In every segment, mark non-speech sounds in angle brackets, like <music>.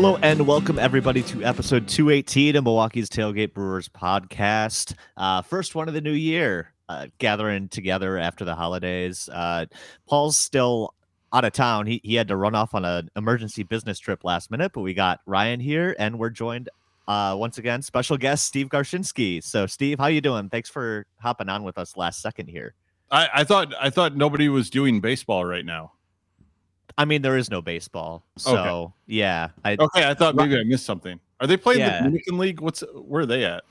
Hello and welcome everybody to episode 218 of Milwaukee's Tailgate Brewers podcast. Uh, first one of the new year, uh, gathering together after the holidays. Uh, Paul's still out of town. He, he had to run off on an emergency business trip last minute, but we got Ryan here and we're joined uh, once again, special guest Steve Garshinsky. So Steve, how you doing? Thanks for hopping on with us last second here. I, I thought I thought nobody was doing baseball right now. I mean, there is no baseball, so Okay. yeah. I, Okay, I thought maybe I missed something. Are they playing Yeah. the Dominican League? What's where are they at?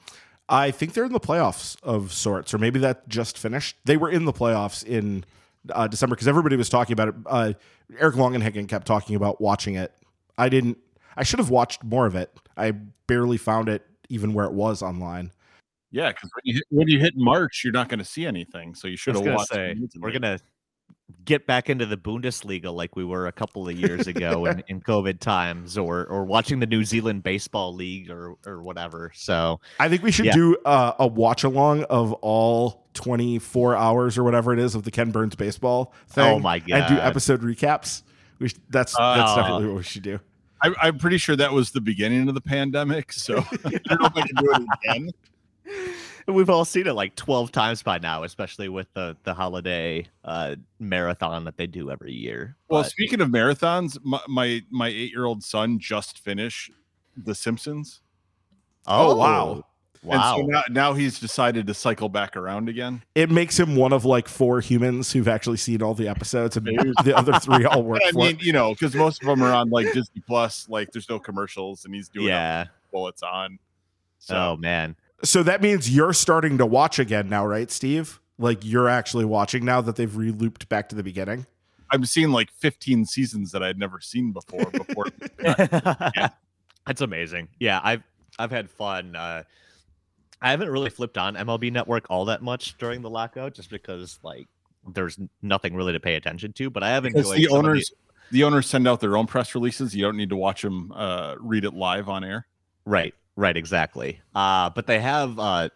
I think they're in the playoffs of sorts, or maybe that just finished. They were in the playoffs in uh, December because everybody was talking about it. Uh, Eric Longenhagen kept talking about watching it. I didn't. I should have watched more of it. I barely found it even where it was online. Yeah, because when you hit, when you hit March, you're not going to see anything. So you I should was have gonna watched. say we're gonna get back into the Bundesliga like we were a couple of years <laughs> ago in, in COVID times, or or watching the New Zealand Baseball League or or whatever. So I think we should Yeah. do uh, a watch along of all 24 hours or whatever it is of the Ken Burns baseball thing. Oh my god. And do episode recaps. We sh- that's that's Oh. definitely what we should do. I, I'm pretty sure that was the beginning of the pandemic. So <laughs> I don't know if I can do it again. <laughs> we've all seen it like twelve times by now, especially with the the holiday uh, marathon that they do every year. Well, But- speaking of marathons, my my, my eight year old son just finished The Simpsons. Oh, wow. wow. And so now, now he's decided to cycle back around again. It makes him one of like four humans who've actually seen all the episodes, and the other <laughs> three all work I for mean, it. you know, because most of them are on like Disney Plus. Like, there's no commercials, and he's doing it yeah. while it's on. So Oh man. So that means you're starting to watch again now, right, Steve? Like you're actually watching now that they've re-looped back to the beginning. I'm seeing like 15 seasons that I'd never seen before. Before <laughs> That's amazing. Yeah, I've I've had fun. Uh, I haven't really flipped on MLB Network all that much during the lockout, just because like there's nothing really to pay attention to. But I have because enjoyed the some of owners, the owners send out their own press releases. You don't need to watch them uh, read it live on air. Right, right, exactly. Uh, but they have uh,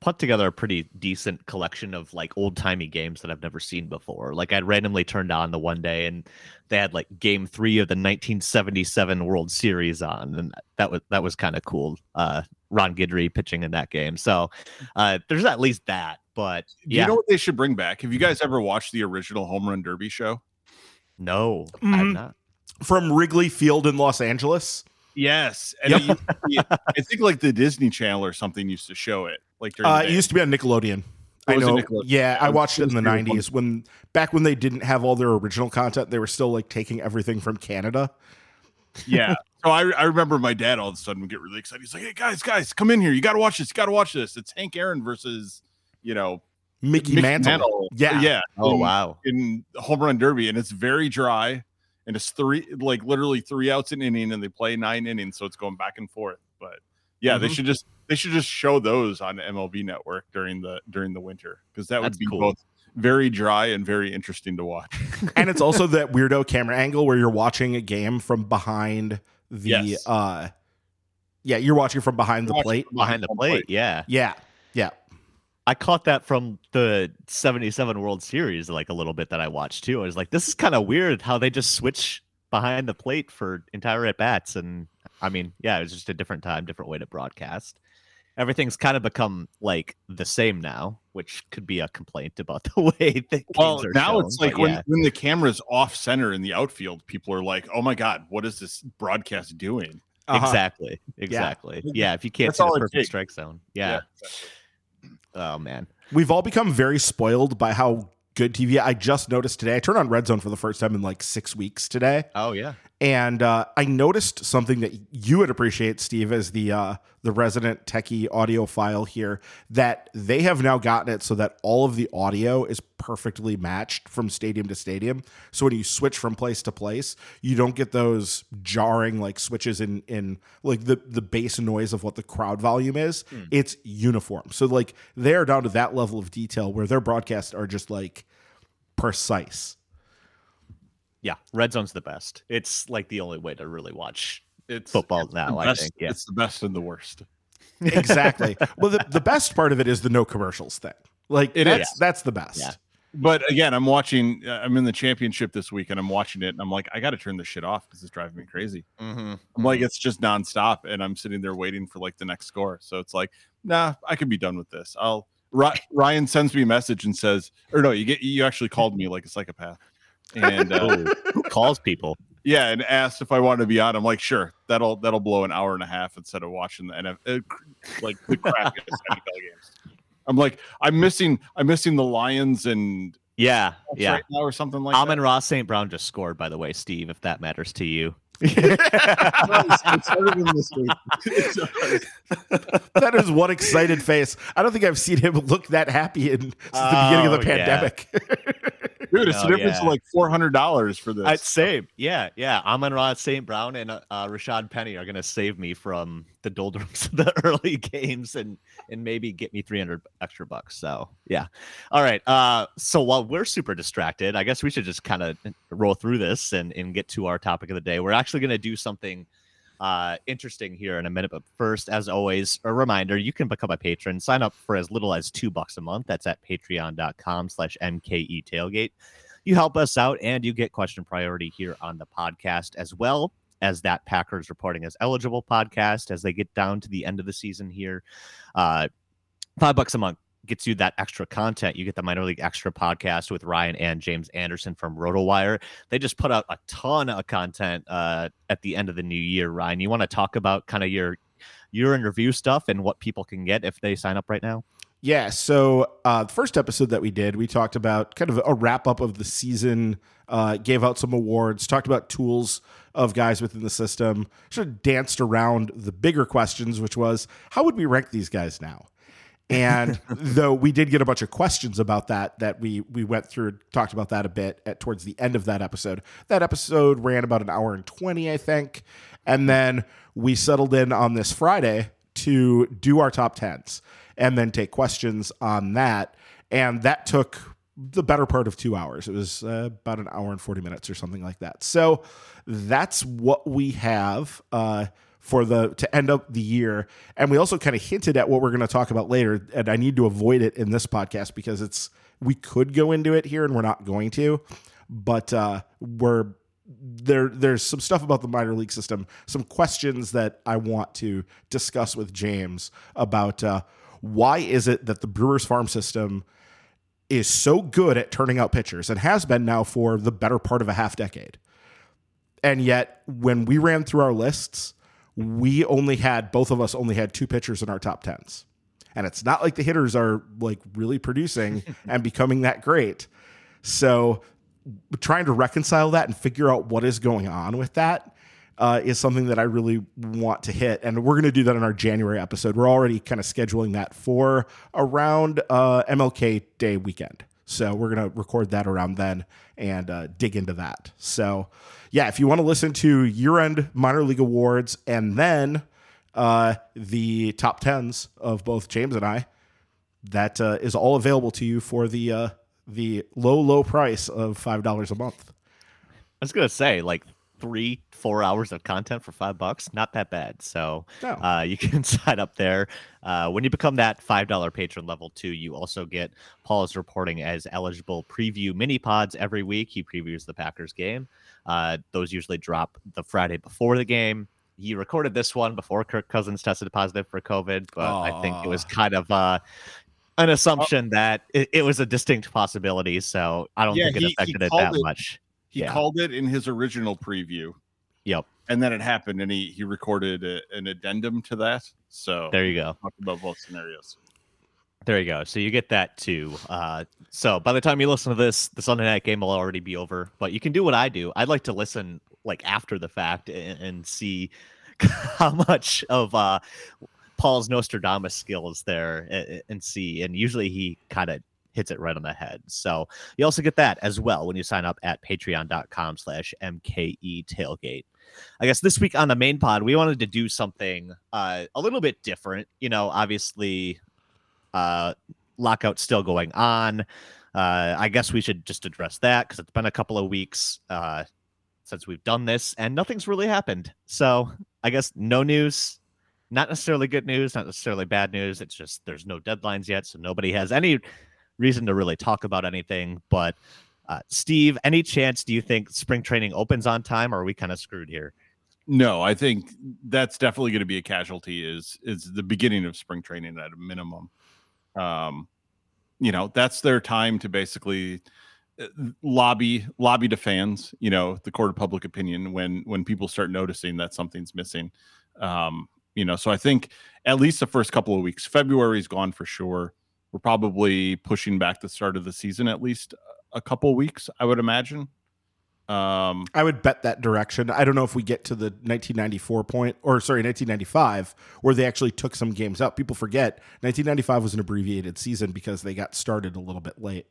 put together a pretty decent collection of like old timey games that I've never seen before. Like I'd randomly turned on the one day and they had like game three of the 1977 World Series on, and that was that was kind of cool. Uh, Ron Guidry pitching in that game, so uh, there's at least that. But yeah, you know what they should bring back? Have you guys ever watched the original Home Run Derby show? no, I've Mhm. not. From Wrigley Field in Los Angeles. Yes, and Yep. it be- <laughs> I think like the Disney Channel or something used to show it. Like during Uh, it used to be on Nickelodeon. I know. Nickelodeon? Yeah, I watched it it in the '90s when back when they didn't have all their original content. They were still like taking everything from Canada. Yeah. <laughs> So I, I remember my dad all of a sudden would get really excited. He's like, "Hey guys, guys, come in here. You got to watch this. You got to watch this. It's Hank Aaron versus, you know, Mickey, Mickey Mantle. Mantle. Yeah. yeah. Oh in, wow, in home run derby, and it's very dry, and it's three like literally three outs an inning, and they play nine innings, so it's going back and forth. But yeah, they Mhm. should just they should just show those on MLB Network during the during the winter because that would be cool. both very dry and very interesting to watch. <laughs> and it's also that weirdo camera angle where you're watching a game from behind the Yes. uh yeah you're watching from behind the plate from behind the home plate, yeah. yeah yeah I caught that from the 77 World Series like a little bit that I watched too. I was like, this is kind of weird how they just switch behind the plate for entire at bats. And I mean, yeah, it was just a different time, different way to broadcast. Everything's kind of become like the same now, which could be a complaint about <laughs> the way the Well, games are now shown, it's like when, yeah. when the camera's off center in the outfield, people are like, "Oh my god, what is this broadcast doing?" Uh-huh. exactly, exactly. Yeah. if you can't That's see the all it perfect takes. strike zone, yeah. Oh man, we've all become very spoiled by how good tv i just noticed today i turned on red zone for the first time in like six weeks today oh yeah. And uh, I noticed something that you would appreciate, Steve, as the uh, the resident techie audiophile here. That they have now gotten it so that all of the audio is perfectly matched from stadium to stadium. So when you switch from place to place, you don't get those jarring like switches in in like the the bass noise of what the crowd volume is. It's uniform. So like they are down to that level of detail where their broadcasts are just like precise. Yeah, red zone's the best. It's like the only way to really watch It's football it's now. the I think. Yeah. it's the best and the worst. <laughs> exactly. Well, the, the best part of it is the no commercials thing. Like It that's is. that's the best. Yeah. but again, I'm watching. uh, I'm in the championship this week, and I'm watching it, and I'm like, I got to turn this shit off because it's driving me crazy. Mm-hmm. I'm like, it's just nonstop, and I'm sitting there waiting for like the next score. So it's like, nah, I could be done with this. I'll. Ryan sends me a message and says, or no, you get you actually called me like a psychopath, and uh, who calls people? yeah, and asked if I wanted to be on. I'm like, sure, that'll that'll blow an hour and a half instead of watching the NFL, like the crappiest NFL games. I'm like, I'm missing, I'm missing the Lions and Yeah, Bucks yeah. right now or something like that. Amon-Ra St. Brown just scored, by the way, Steve, if that matters to you. that. <laughs> It's this week. That is one excited face. I don't think I've seen him look that happy in since the beginning of the pandemic. yeah. <laughs> Dude, it's the difference yeah. of like four hundred dollars for this. I'd save. Yeah, yeah. Amon-Ra St. Brown and uh, uh, Rashad Penny are going to save me from the doldrums <laughs> of the early games and and maybe get me 300 extra bucks. So, yeah. All right. Uh, so while we're super distracted, I guess we should just kind of roll through this and, and get to our topic of the day. We're actually going to do something uh, interesting here in a minute. But first, as always, a reminder, you can become a patron. Sign up for as little as two bucks a month. That's at patreon.com slash MKE tailgate. You help us out and you get question priority here on the podcast as well as that Packers reporting as eligible podcast as they get down to the end of the season here. Uh, five bucks a month gets you that extra content. You get the minor league extra podcast with Ryan and James Anderson from RotoWire. They just put out a ton of content uh, at the end of the new year. Ryan, you want to talk about kind of your year in review stuff and what people can get if they sign up right now? Yeah. So, uh, the first episode that we did, we talked about kind of a wrap up of the season, uh, gave out some awards, talked about tools of guys within the system, sort of danced around the bigger questions, which was how would we rank these guys now? And though we did get a bunch of questions about that, that we we went through talked about that a bit at towards the end of that episode. That episode ran about an hour and twenty, I think, and then we settled in on this Friday to do our top tens and then take questions on that. And that took the better part of two hours. It was uh, about an hour and 40 minutes or something like that. So that's what we have uh, for the to end up the year. And we also kind of hinted at what we're going to talk about later. And I need to avoid it in this podcast because it's we could go into it here and we're not going to. But uh, we're there there's some stuff about the minor league system, some questions that I want to discuss with James about uh, why is it that the Brewers farm system is so good at turning out pitchers and has been now for the better part of a half decade. And yet when we ran through our lists, we only had both of us only had two pitchers in our top 10s. And it's not like the hitters are like really producing <laughs> and becoming that great. So trying to reconcile that and figure out what is going on with that uh, is something that I really want to hit. And we're going to do that in our January episode. We're already kind of scheduling that for around uh, MLK Day weekend. So we're going to record that around then and uh, dig into that. So, yeah, if you want to listen to year end minor league awards and then uh, the top tens of both James and I, that uh, is all available to you for the uh, the low low price of five dollars a month. I was gonna say like three, four hours of content for five bucks, not that bad. So No. uh, you <laughs> can sign up there. Uh, when you become that five dollar patron level two, you also get Paul's reporting as eligible preview mini pods every week. He previews the Packers game. Uh, those usually drop the Friday before the game. He recorded this one before Kirk Cousins tested positive for COVID, but I think it was kind of uh, an assumption that it, it was a distinct possibility. So I don't Yeah, think it he- he affected it that it- much. He Yeah. called it in his original preview, Yep. and then it happened, and he he recorded a, an addendum to that. So There you go. talked about both scenarios. There you go. So you get that too. Uh, so by the time you listen to this, the Sunday night game will already be over. But you can do what I do. I'd like to listen like after the fact and, and see <laughs> how much of uh, Paul's Nostradamus skills there and, and see. And usually he kind of hits it right on the head. So you also get that as well when you sign up at patreon.com slash MKE tailgate. I guess this week on the main pod, we wanted to do something uh, a little bit different. You know, obviously uh lockout still going on uh i guess we should just address that because it's been a couple of weeks uh since we've done this and nothing's really happened so i guess no news not necessarily good news not necessarily bad news it's just there's no deadlines yet so nobody has any reason to really talk about anything. But uh, Steve, any chance do you think spring training opens on time, or are we kind of screwed here? No, I think that's definitely going to be a casualty. Is is the beginning of spring training at a minimum. Um, you know, that's their time to basically uh, lobby lobby to fans. You know, the court of public opinion when when people start noticing that something's missing. Um, you know, so I think at least the first couple of weeks, February's gone for sure. We're probably pushing back the start of the season at least a couple weeks, I would imagine. Um, I would bet that direction. I don't know if we get to the 1994 point, or sorry, 1995, where they actually took some games out. People forget 1995 was an abbreviated season because they got started a little bit late.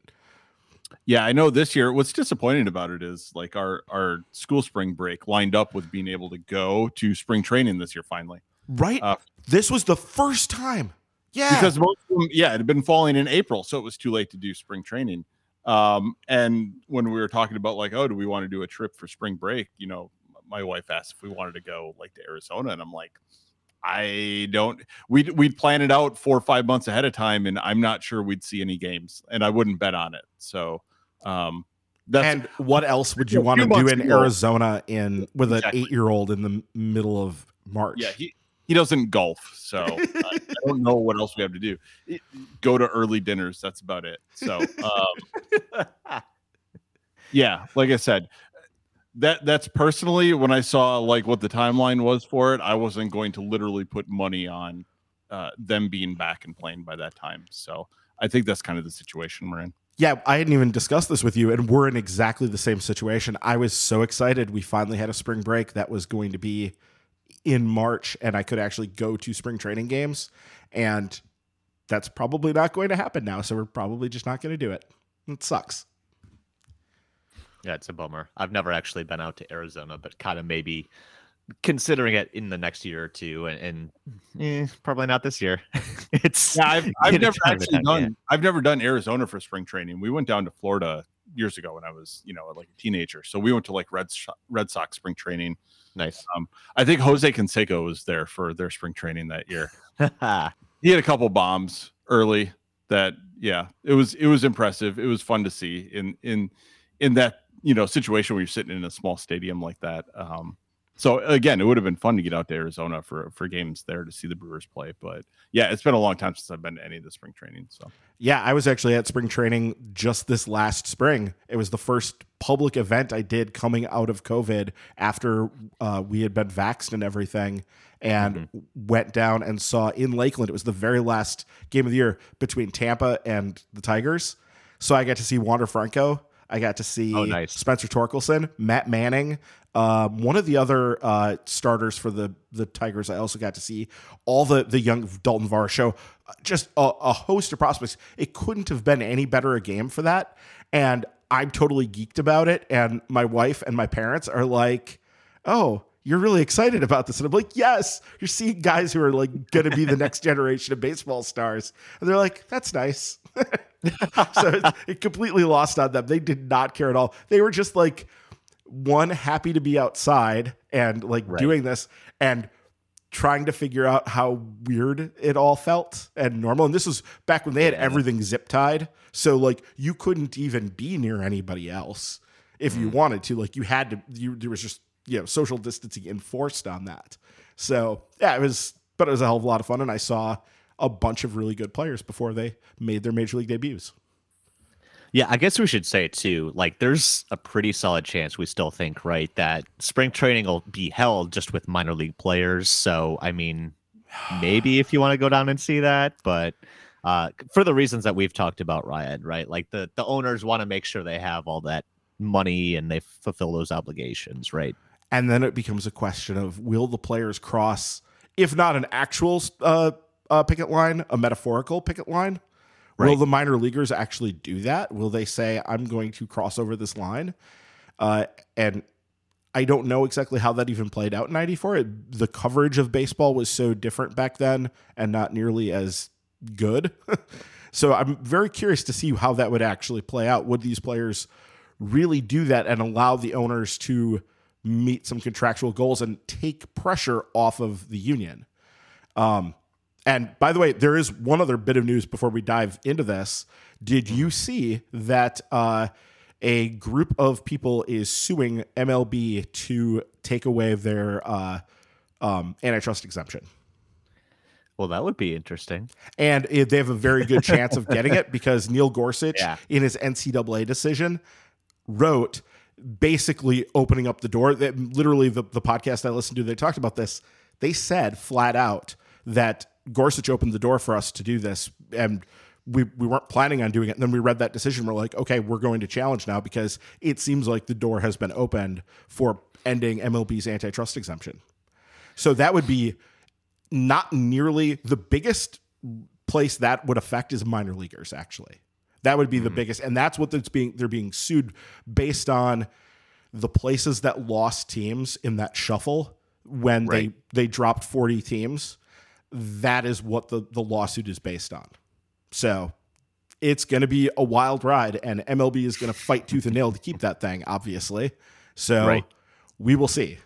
Yeah, I know this year. What's disappointing about it is like our our school spring break lined up with being able to go to spring training this year finally. Right. Uh, this was the first time. Yeah. Because most of them, yeah, it had been falling in April, so it was too late to do spring training. Um, and when we were talking about like, oh, do we want to do a trip for spring break? You know, my wife asked if we wanted to go like to Arizona, and I'm like, I don't. We'd we'd plan it out four or five months ahead of time, and I'm not sure we'd see any games, and I wouldn't bet on it. So, um, that's, and what else would you want to do in Arizona in with an eight year old in the middle of March? Yeah, he, he doesn't golf, so <laughs> I, I, don't know what else we have to do. Go to early dinners. That's about it. So, um, <laughs> yeah, like I said, that that's personally when I saw like what the timeline was for it, I wasn't going to literally put money on uh, them being back and playing by that time. So I think that's kind of the situation we're in. Yeah, I hadn't even discussed this with you, and we're in exactly the same situation. I was so excited we finally had a spring break that was going to be in March and I could actually go to spring training games. And that's probably not going to happen now. So we're probably just not going to do it. It sucks. Yeah, it's a bummer. I've never actually been out to Arizona, but kind of maybe considering it in the next year or two, and, and eh, probably not this year. <laughs> it's yeah, I've, I've <laughs> never actually done. Yet. I've never done Arizona for spring training. We went down to Florida years ago when I was, you know, like a teenager. So we went to like Red Red Sox spring training Nice. Um, I think Jose Canseco was there for their spring training that year. <laughs> he had a couple bombs early that yeah, it was it was impressive. It was fun to see in in in that you know situation where you're sitting in a small stadium like that. Um, so again, it would have been fun to get out to Arizona for for games there to see the Brewers play. But yeah, it's been a long time since I've been to any of the spring training. So yeah, I was actually at spring training just this last spring. It was the first public event I did coming out of COVID after uh, we had been vaxxed and everything, and mm-hmm. went down and saw in Lakeland. It was the very last game of the year between Tampa and the Tigers. So I got to see Wander Franco. I got to see oh, nice. Spencer Torkelson, Matt Manning, um, one of the other uh, starters for the the Tigers, I also got to see all the the young Dalton Varsho, just a, a host of prospects. It couldn't have been any better a game for that, and I'm totally geeked about it. And my wife and my parents are like, "Oh, you're really excited about this. And I'm like, yes, you're seeing guys who are like going to be the <laughs> next generation of baseball stars. And they're like, that's nice. <laughs> <laughs> so it, it, completely lost on them. They did not care at all. They were just like, one happy to be outside and like right. doing this and trying to figure out how weird it all felt and normal. And this was back when they had everything zip tied. So like you couldn't even be near anybody else if mm. you wanted to. Like you had to you there was just, you know, social distancing enforced on that. So yeah, it was but it was a hell of a lot of fun and I saw a bunch of really good players before they made their major league debuts. Yeah, I guess we should say it too. Like, there's a pretty solid chance we still think, right, that spring training will be held just with minor league players. So, I mean, maybe if you want to go down and see that, but uh, for the reasons that we've talked about, Ryan, right? Like the the owners want to make sure they have all that money and they fulfill those obligations, right? And then it becomes a question of will the players cross, if not an actual uh, uh, picket line, a metaphorical picket line? Right. Will the minor leaguers actually do that? Will they say, I'm going to cross over this line? Uh, and I don't know exactly how that even played out in 94. It, the coverage of baseball was so different back then and not nearly as good. <laughs> so I'm very curious to see how that would actually play out. Would these players really do that and allow the owners to meet some contractual goals and take pressure off of the union? Um, And by the way, there is one other bit of news before we dive into this. Did you see that uh, a group of people is suing MLB to take away their uh, um, antitrust exemption? Well, that would be interesting. And they have a very good chance of getting it because <laughs> Neil Gorsuch, Yeah. in his NCAA decision, wrote basically opening up the door. That literally the, the podcast I listened to, they talked about this. They said flat out that Gorsuch opened the door for us to do this, and we we weren't planning on doing it. And then we read that decision. We're like, okay, we're going to challenge now because it seems like the door has been opened for ending MLB's antitrust exemption. So that would be not nearly the biggest place that would affect is minor leaguers actually that would be the hmm. biggest and that's what that's being they're being sued based on the places that lost teams in that shuffle when Right. they they dropped 40 teams that is what the the lawsuit is based on so it's going to be a wild ride and MLB is going to fight tooth and nail to keep that thing obviously so Right. we will see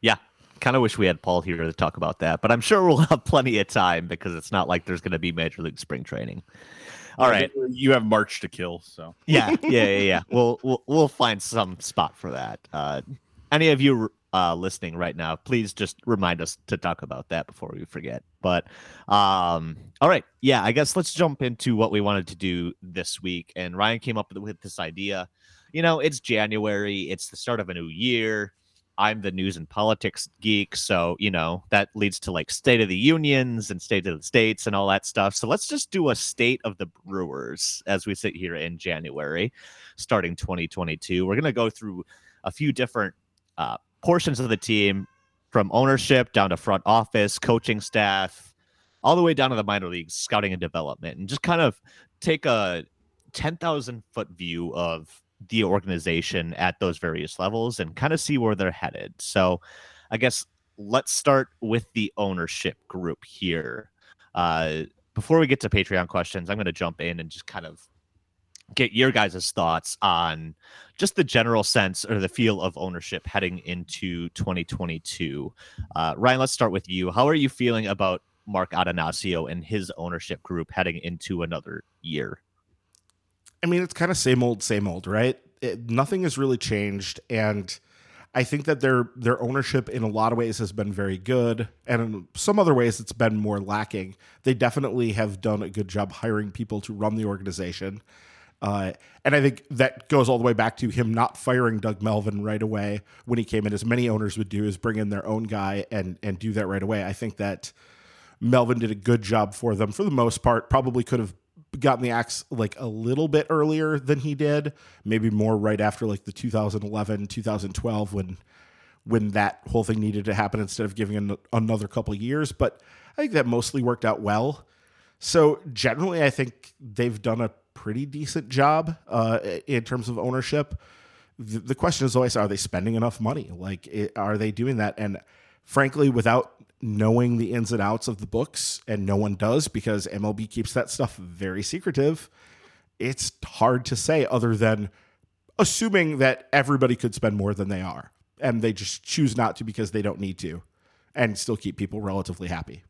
Yeah. Kind of wish we had Paul here to talk about that, but I'm sure we'll have plenty of time because it's not like there's going to be Major League Spring Training. All right. You have March to kill, so Yeah, yeah, yeah, yeah. We'll we'll we'll find some spot for that. Uh, any of you uh, listening right now, please just remind us to talk about that before we forget. But um, all right, yeah, I guess let's jump into what we wanted to do this week. And Ryan came up with, this idea. You know, it's January. It's the start of a new year. I'm the news and politics geek, so you know that leads to like state of the unions and state of the states and all that stuff. So let's just do a state of the Brewers as we sit here in January, starting 2022. We're gonna go through a few different uh, portions of the team, from ownership down to front office, coaching staff, all the way down to the minor leagues, scouting and development, and just kind of take a 10,000 foot view of the organization at those various levels and kind of see where they're headed. So, I guess let's start with the ownership group here. Uh, before we get to Patreon questions, I'm going to jump in and just kind of get your guys' thoughts on just the general sense or the feel of ownership heading into 2022. Uh, Ryan, let's start with you. How are you feeling about Mark Attanasio and his ownership group heading into another year? I mean, it's kind of same old, same old, right? It, nothing has really changed, and I think that their their ownership in a lot of ways has been very good, and in some other ways it's been more lacking. They definitely have done a good job hiring people to run the organization, uh, and I think that goes all the way back to him not firing Doug Melvin right away when he came in, as many owners would do, is bring in their own guy and and do that right away. I think that Melvin did a good job for them for the most part. Probably could have gotten the axe like a little bit earlier than he did, maybe more right after like the 2011, 2012 when when that whole thing needed to happen instead of giving an, another couple years, but I think that mostly worked out well. So generally I think they've done a pretty decent job uh, in terms of ownership. The, the question is always are they spending enough money? Like it, are they doing that and frankly without knowing the ins and outs of the books, and no one does because MLB keeps that stuff very secretive, it's hard to say other than assuming that everybody could spend more than they are. And they just choose not to because they don't need to and still keep people relatively happy.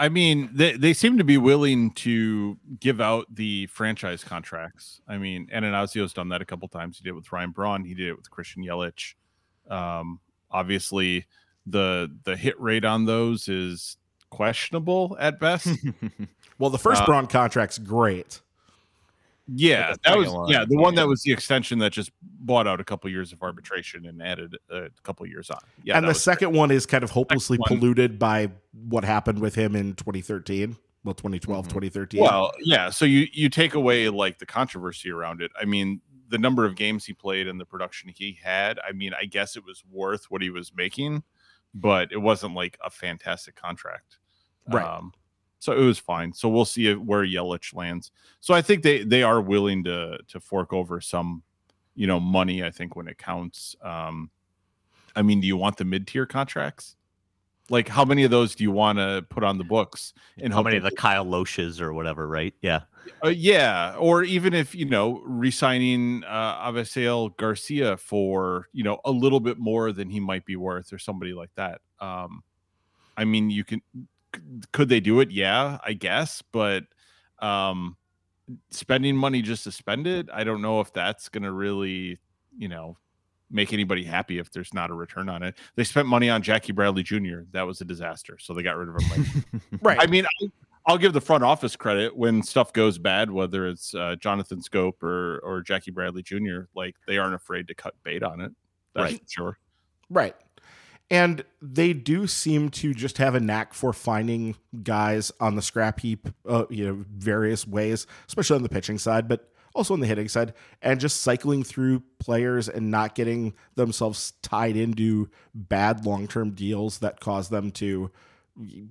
I mean, they, they seem to be willing to give out the franchise contracts. I mean, Attanasio's done that a couple times. He did it with Ryan Braun. He did it with Christian Yelich. Um, obviously, the the hit rate on those is questionable at best. <laughs> Well, the first Uh, Braun contract's great. Yeah, that was one, yeah the one that was the extension that just bought out a couple years of arbitration and added a couple years on. Yeah, and the second one is kind of hopelessly polluted by what happened with him in 2013. Well, 2012, Mhm. 2013. Well, yeah. So you you take away like the controversy around it. I mean, the number of games he played and the production he had. I mean, I guess it was worth what he was making, but it wasn't like a fantastic contract. Right. Um, so it was fine. So we'll see where Yelich lands. So I think they they are willing to to fork over some, you know, money. I think when it counts. Um, I mean, do you want the mid tier contracts? Like, how many of those do you want to put on the books? And How many of the Kyle Lohse's or whatever, right? Yeah. uh, yeah, or even if you know, re-signing uh, Avisail Garcia for you know a little bit more than he might be worth, or somebody like that. Um, I mean, you can could they do it? Yeah, I guess, but um spending money just to spend it, I don't know if that's going to really, you know, make anybody happy if there's not a return on it. They spent money on Jackie Bradley Jr. That was a disaster, so they got rid of him. <laughs> right. I mean, I, I'll give the front office credit when stuff goes bad, whether it's uh, Jonathan Schoop or or Jackie Bradley Jr. Like they aren't afraid to cut bait on it. That's Right. for sure. Right. And they do seem to just have a knack for finding guys on the scrap heap, uh, you know, various ways, especially on the pitching side, but also on the hitting side, and just cycling through players and not getting themselves tied into bad long term deals that cause them to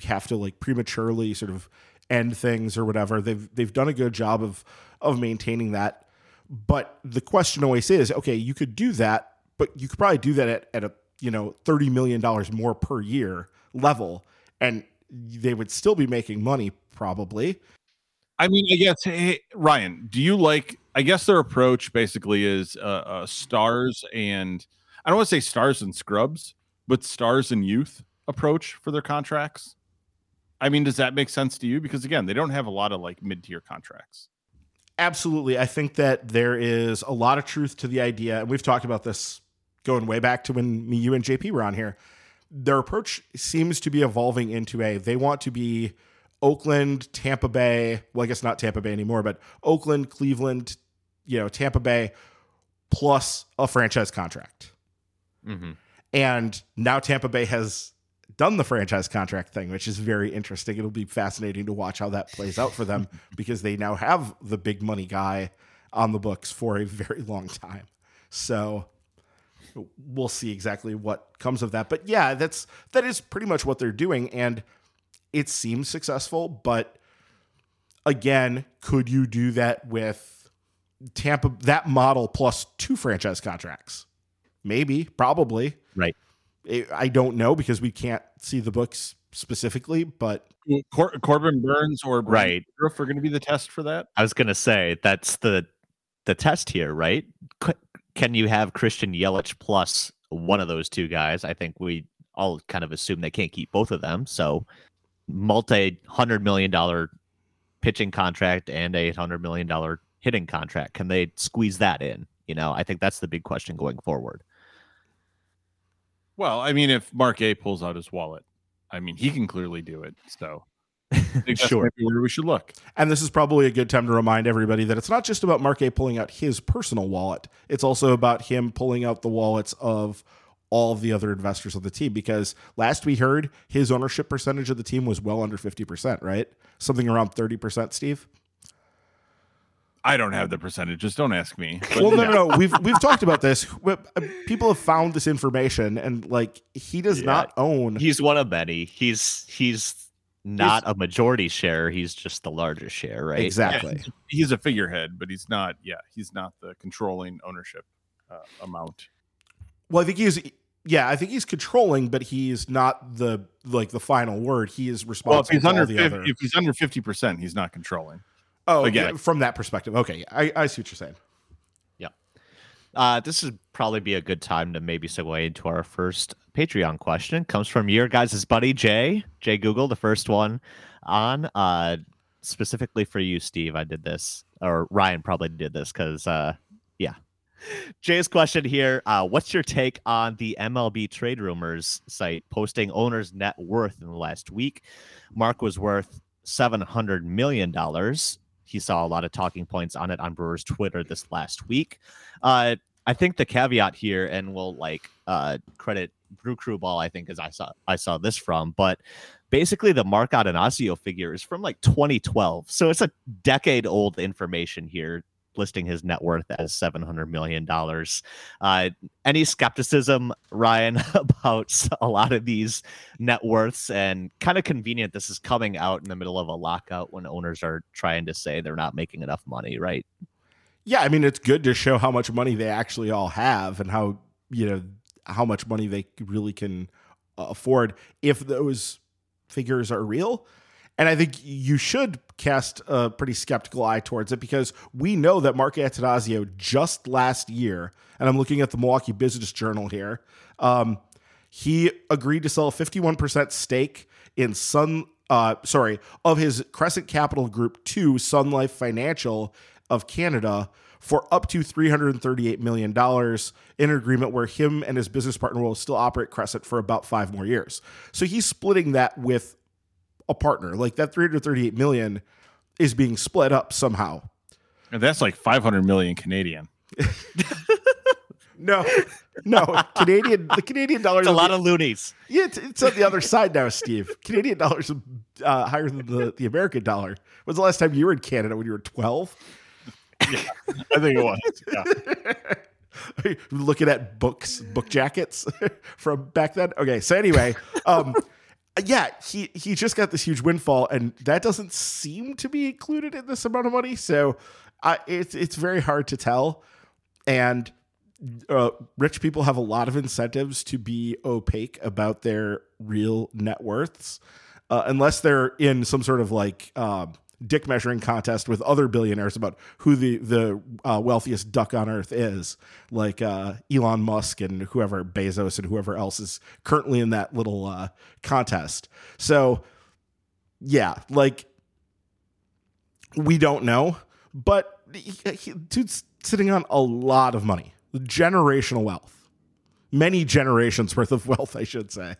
have to like prematurely sort of end things or whatever. They've they've done a good job of of maintaining that. But the question always is, okay, you could do that, but you could probably do that at, at a you know thirty million dollars more per year level, and they would still be making money probably. I mean, I guess, hey, Ryan, do you like? I guess their approach basically is uh, uh, stars and I don't want to say stars and scrubs, but stars and youth approach for their contracts. I mean, does that make sense to you? Because again, they don't have a lot of like mid tier contracts. Absolutely, I think that there is a lot of truth to the idea, and we've talked about this going way back to when me, you, and JP were on here. Their approach seems to be evolving into a they want to be Oakland, Tampa Bay. Well, I guess not Tampa Bay anymore, but Oakland, Cleveland, you know, Tampa Bay, plus a franchise contract. Mm-hmm. And now Tampa Bay has done the franchise contract thing, which is very interesting. It'll be fascinating to watch how that plays out for them <laughs> because they now have the big money guy on the books for a very long time. So we'll see exactly what comes of that. But yeah, that's that is pretty much what they're doing and it seems successful, but again, could you do that with Tampa that model plus two franchise contracts? Maybe, probably. Right. I- I don't know because we can't see the books specifically, but Cor- Corbin Burnes or Brandon Right. Woodruff are going to be the test for that. I was gonna say that's the the test here, right? C- can you have Christian Yelich plus one of those two guys? I think we all kind of assume they can't keep both of them. So multi hundred million dollar pitching contract and a hundred million dollar hitting contract. Can they squeeze that in? You know, I think that's the big question going forward. Well, I mean, if Mark A pulls out his wallet, I mean, he can clearly do it. So Sure. maybe where we should look. and this is probably a good time to remind everybody that it's not just about Mark A pulling out his personal wallet. It's also about him pulling out the wallets of all of the other investors of the team because last we heard his ownership percentage of the team was well under 50%, right? Something around 30%, Steve. I don't have the percentages. Don't ask me. <laughs> But Well, no, no, no. We've <laughs> we've talked about this. Uh, People have found this information, and like he does Yeah. not own. He's one of many. He's he's not a majority share. He's just the largest share, right? Exactly. he's a figurehead, but he's not. Yeah, he's not the controlling ownership uh, amount. Well, I think he's. Yeah, I think he's controlling, but he's not the like the final word. He is responsible. Well, if he's for under all the 50, other. if he's under fifty percent, he's not controlling. oh, again. yeah, from that perspective. Okay, I, I see what you're saying. Uh, this would probably be a good time to maybe segue into our first Patreon question. Comes from your guys' buddy Jay, Jay Google, the first one on. Uh, specifically for you, Steve. I did this, or Ryan probably did this because, uh, yeah. Jay's question here: uh, What's your take on the MLB trade rumors site posting owners' net worth in the last week? Mark was worth seven hundred million dollars. He saw a lot of talking points on it on Brewers Twitter this last week. Uh, I think the caveat here, and we'll like uh, credit Brew Crew Ball. I think as I saw I saw this from, but basically the Mark Attanasio figure is from like 2012, so it's a decade old information here, listing his net worth as 700 million dollars. Uh, any skepticism, Ryan, <laughs> about a lot of these net worths, and kind of convenient this is coming out in the middle of a lockout when owners are trying to say they're not making enough money, right? Yeah, I mean it's good to show how much money they actually all have and how you know how much money they really can uh, afford if those figures are real. And I think you should cast a pretty skeptical eye towards it because we know that Mark Attanasio just last year, and I'm looking at the Milwaukee Business Journal here, um, he agreed to sell a 51% stake in Sun uh sorry, of his Crescent Capital Group to Sun Life Financial of Canada for up to $338 million in an agreement where him and his business partner will still operate Crescent for about five more years. So he's splitting that with a partner. Like that 338 million is being split up somehow. And that's like 500 million Canadian. <laughs> No, no, Canadian. The Canadian dollar. It's a lot of loonies. Yeah, it's, it's on the other side now, Steve. Canadian dollars uh, higher than the, the American dollar. When's the last time you were in Canada when you were 12? Yeah, I think it was. Yeah. <laughs> Looking at books, book jackets <laughs> from back then. Okay, so anyway, um, yeah, he he just got this huge windfall, and that doesn't seem to be included in this amount of money. So, uh, it's it's very hard to tell, and uh, rich people have a lot of incentives to be opaque about their real net worths, uh, unless they're in some sort of like um, dick measuring contest with other billionaires about who the the uh, wealthiest duck on earth is, like uh, Elon Musk and whoever Bezos and whoever else is currently in that little uh, contest. So, yeah, like we don't know, but he, he, dude's sitting on a lot of money generational wealth, many generations worth of wealth, I should say.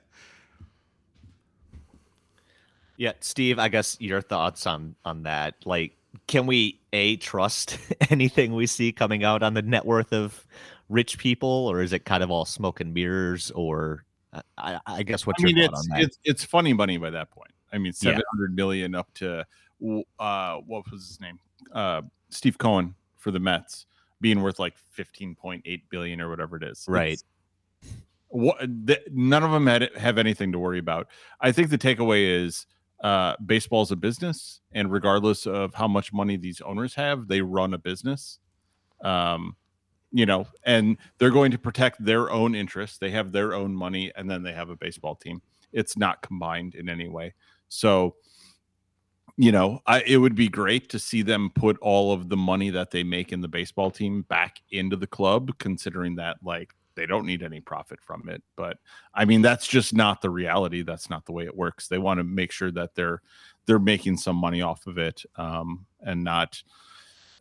Yeah, Steve, I guess your thoughts on on that. Like, can we a trust <laughs> anything we see coming out on the net worth of rich people, or is it kind of all smoke and mirrors? Or I, I guess what's I mean, your it's, thought on that? it's it's funny money by that point. I mean, Yeah. seven hundred million up to uh, what was his name? Uh, Steve Cohen for the Mets being worth like fifteen point eight billion or whatever it is. Right. What th- none of them had have anything to worry about. I think the takeaway is uh, baseball is a business, and regardless of how much money these owners have, they run a business. Um, you know, and they're going to protect their own interests. They have their own money, and then they have a baseball team. It's not combined in any way. So, you know, I, it would be great to see them put all of the money that they make in the baseball team back into the club, considering that like they don't need any profit from it. But I mean, that's just not the reality. That's not the way it works. They want to make sure that they're they're making some money off of it, um, and not,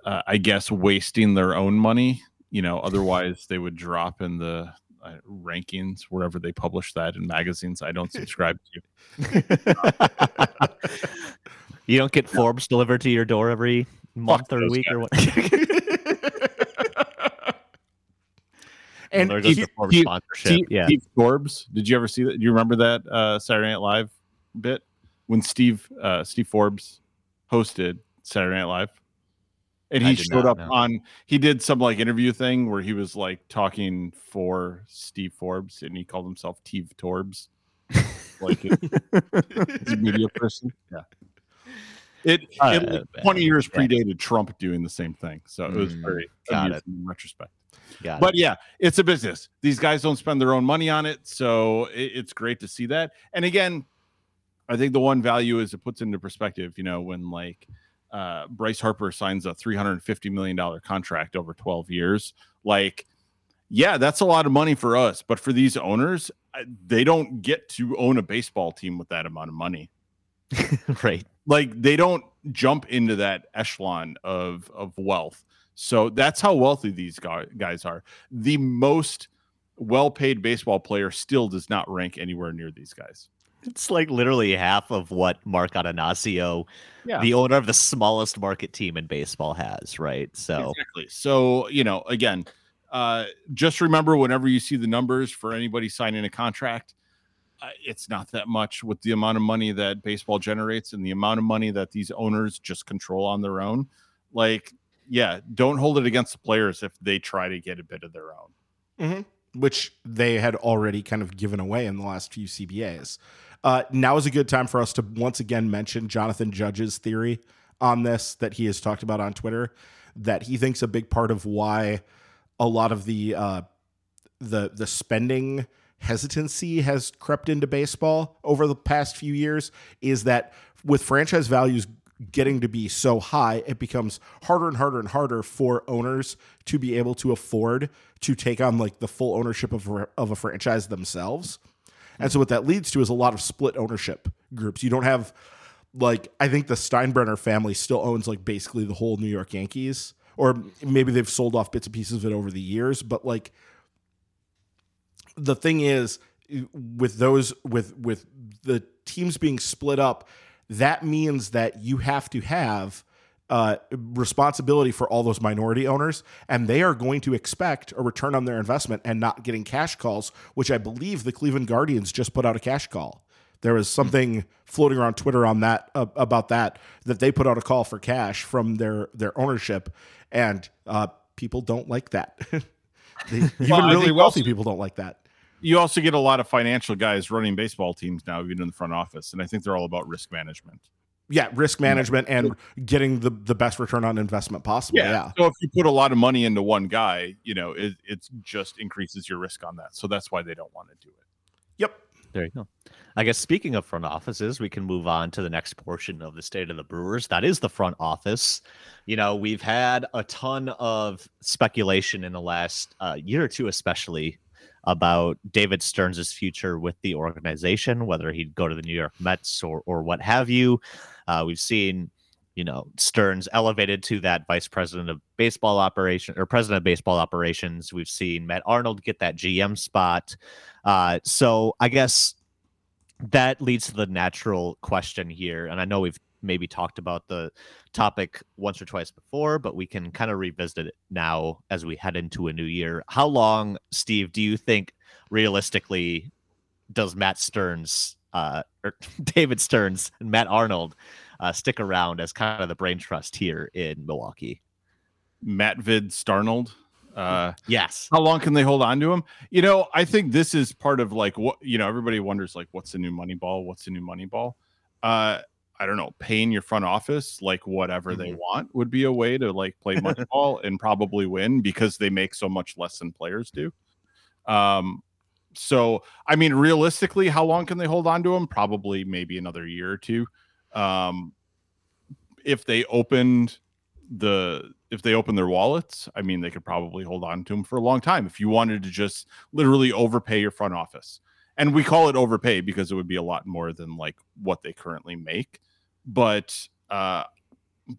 uh, I guess, wasting their own money. You know, otherwise they would drop in the uh, rankings wherever they publish that in magazines. I don't <laughs> subscribe to. <laughs> you don't get Forbes delivered to your door every month or those week or what? <laughs> And There goes he- the Forbes he- sponsorship. Steve, yeah. Steve Forbes. Did you ever see that? Do you remember that uh, Saturday Night Live bit when Steve uh, Steve Forbes hosted Saturday Night Live, and he showed up know. on. He did some like interview thing where he was like talking for Steve Forbes, and he called himself Steve Torbs, like a a <laughs> media person. Yeah. It, it like, 20 years predated Trump doing the same thing. So it was Mm, very got amusing in retrospect Got it. but yeah, it's a business. These guys don't spend their own money on it, so it, it's great to see that. And again, I think the one value is it puts into perspective. You know, when like uh, Bryce Harper signs a three hundred fifty million dollar contract over twelve years, like yeah, that's a lot of money for us, but for these owners, they don't get to own a baseball team with that amount of money <laughs> right. like they don't jump into that echelon of of wealth so that's how wealthy these guys are the most well-paid baseball player still does not rank anywhere near these guys It's like literally half of what Mark Attanasio, Yeah. the owner of the smallest market team in baseball, has, right? So exactly so you know again uh just remember whenever you see the numbers for anybody signing a contract uh, it's not that much with the amount of money that baseball generates and the amount of money that these owners just control on their own like yeah don't hold it against the players if they try to get a bit of their own which they had already kind of given away in the last few CBAs. Uh, now is a good time for us to once again mention Jonathan Judge's theory on this that he has talked about on Twitter. That he thinks a big part of why a lot of the uh, the the spending hesitancy has crept into baseball over the past few years is that with franchise values getting to be so high, it becomes harder and harder and harder for owners to be able to afford to take on like the full ownership of, of a franchise themselves. And so what that leads to is a lot of split ownership groups. You don't have like I think the Steinbrenner family still owns like basically the whole New York Yankees, or maybe they've sold off bits and pieces of it over the years. But like the thing is, with those with with the teams being split up, that means that you have to have uh, responsibility for all those minority owners, and they are going to expect a return on their investment and not getting cash calls, which I believe the Cleveland Guardians just put out a cash call. There was something floating around Twitter on that uh, about that that they put out a call for cash from their their ownership, and uh, people don't like that. <laughs> they, even Well, really wealthy also- people don't like that. You also get a lot of financial guys running baseball teams now, even in the front office, and I think they're all about risk management. Yeah, risk management and getting the the best return on investment possible. Yeah. So if you put a lot of money into one guy, you know, it it just increases your risk on that. So that's why they don't want to do it. Yep. There you go. I guess speaking of front offices, we can move on to the next portion of the state of the Brewers. That is the front office. You know, we've had a ton of speculation in the last uh, year or two, especially about David Stearns' future with the organization, whether he'd go to the New York Mets or or what have you. Uh, we've seen, you know, Stearns elevated to that vice president of baseball operation or president of baseball operations. We've seen Matt Arnold get that GM spot. Uh, so I guess that leads to the natural question here. And I know we've maybe talked about the topic once or twice before, but we can kind of revisit it now as we head into a new year. How long, Steve, do you think realistically does Matt Stearns, uh, or <laughs> David Stearns and Matt Arnold uh, stick around as kind of the brain trust here in Milwaukee? Matt Vid Starnold. Uh, Yes. how long can they hold on to him? You know, I think this is part of like what you know. Everybody wonders like, what's the new money ball? What's the new money ball? Uh, I don't know. Paying your front office like whatever they Mhm. want would be a way to like play <laughs> money ball and probably win because they make so much less than players do. Um, so I mean, realistically, how long can they hold on to him? Probably maybe another year or two. Um, if they opened the if they open their wallets, I mean, they could probably hold on to them for a long time. If you wanted to just literally overpay your front office, and we call it overpay because it would be a lot more than like what they currently make. But uh,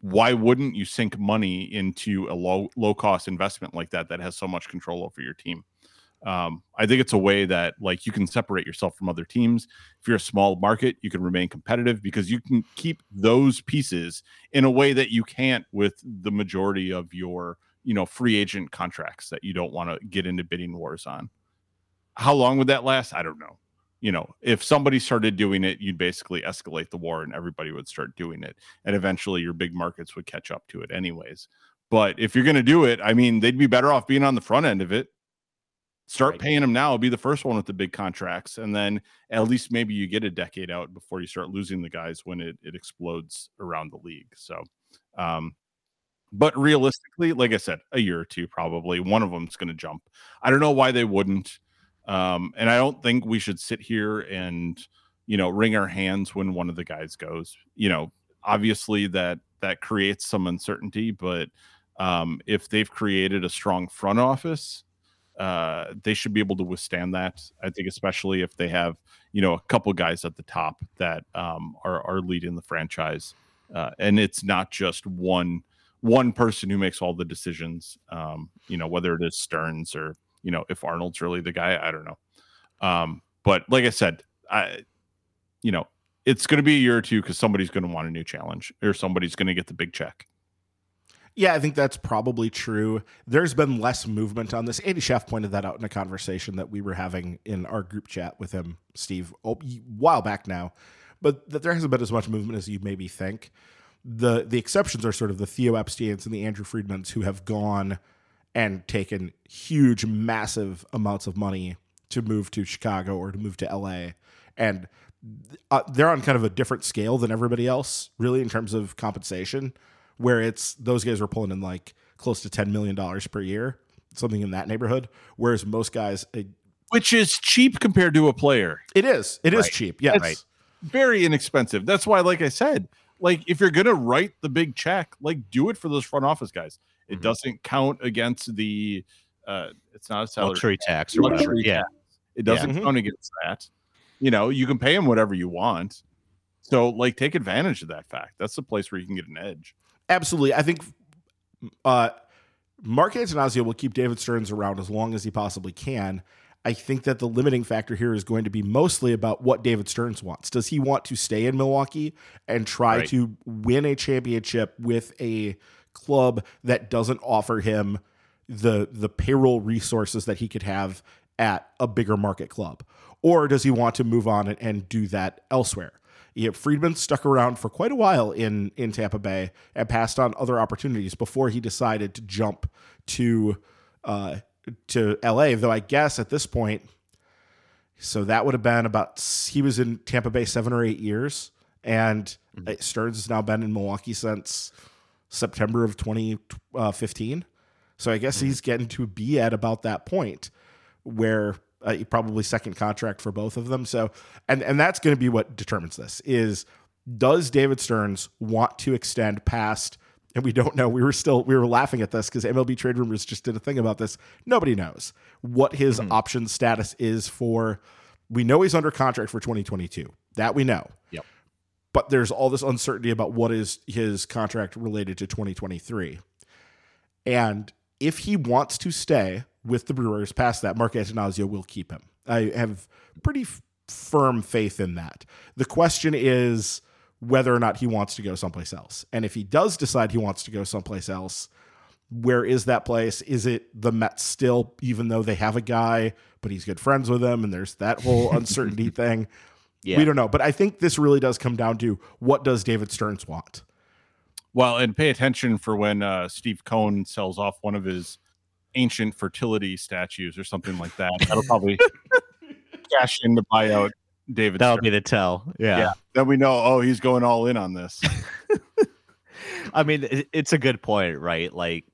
why wouldn't you sink money into a low low cost investment like that that has so much control over your team? Um, I think it's a way that like you can separate yourself from other teams. If you're a small market, you can remain competitive because you can keep those pieces in a way that you can't with the majority of your you know free agent contracts that you don't want to get into bidding wars on. How long would that last? I don't know. You know, if somebody started doing it, you'd basically escalate the war and everybody would start doing it. And eventually your big markets would catch up to it anyways. But if you're going to do it, I mean, they'd be better off being on the front end of it. Start Right. paying them now, be the first one with the big contracts. And then at least maybe you get a decade out before you start losing the guys when it, it explodes around the league. So, um, but realistically, like I said, a year or two probably. One of them's going to jump. I don't know why they wouldn't. Um, and I don't think we should sit here and you know wring our hands when one of the guys goes. You know, obviously that that creates some uncertainty, but um, if they've created a strong front office, uh, they should be able to withstand that. I think, especially if they have you know a couple guys at the top that um, are are leading the franchise, uh, and it's not just one one person who makes all the decisions. Um, you know, whether it is Stearns or you know if Arnold's really the guy, I don't know. Um, but like I said, I you know it's going to be a year or two because somebody's going to want a new challenge or somebody's going to get the big check. Yeah, I think that's probably true. There's been less movement on this. Andy Schaff pointed that out in a conversation that we were having in our group chat with him, Steve, a while back now. But that there hasn't been as much movement as you maybe think. The the exceptions are sort of the Theo Epsteins and the Andrew Friedmans who have gone and taken huge, massive amounts of money to move to Chicago or to move to LA. And uh, they're on kind of a different scale than everybody else, really, in terms of compensation where it's those guys are pulling in like close to $10 million per year, something in that neighborhood. Whereas most guys, it, Which is cheap compared to a player. it is, it is Right. cheap. Yes. Right. Very inexpensive. That's why, like I said, like if you're gonna write the big check, like do it for those front office guys. It Mhm. doesn't count against the uh it's not a salary Luxury tax or Luxury whatever. Yeah. It doesn't Yeah. count against that. You know, you can pay him whatever you want. So, like, take advantage of that fact. That's the place where you can get an edge. Absolutely. I think uh, Mark Attanasio will keep David Stearns around as long as he possibly can. I think that the limiting factor here is going to be mostly about what David Stearns wants. Does he want to stay in Milwaukee and try Right. to win a championship with a club that doesn't offer him the the payroll resources that he could have at a bigger market club? Or does he want to move on and, and do that elsewhere? Yeah, Friedman stuck around for quite a while in in Tampa Bay and passed on other opportunities before he decided to jump to uh, to LA. Though I guess at this point, so that would have been about he was in Tampa Bay seven or eight years, and uh, Stearns has now been in Milwaukee since September of 2015. Uh, so I guess hmm. he's getting to be at about that point where uh, probably second contract for both of them. So and and that's going to be what determines this is does David Stearns want to extend past and we don't know. We were still we were laughing at this because MLB Trade Rumors just did a thing about this. Nobody knows what his hmm. option status is for. We know he's under contract for 2022. That we know. Yep. But there's all this uncertainty about what is his contract related to 2023. And if he wants to stay with the Brewers past that, Mark Attanasio will keep him. I have pretty f- firm faith in that. The question is whether or not he wants to go someplace else. And if he does decide he wants to go someplace else, where is that place? Is it the Mets still, even though they have a guy, but he's good friends with them, and there's that whole <laughs> uncertainty thing? Yeah. We don't know. But I think this really does come down to what does David Stearns want? Well, and pay attention for when uh, Steve Cohen sells off one of his ancient fertility statues or something like that. That'll probably <laughs> cash in to buy out David. That'll Stern. be the tell. Yeah. yeah. Then we know, oh, he's going all in on this. <laughs> I mean, it's a good point, right? Like,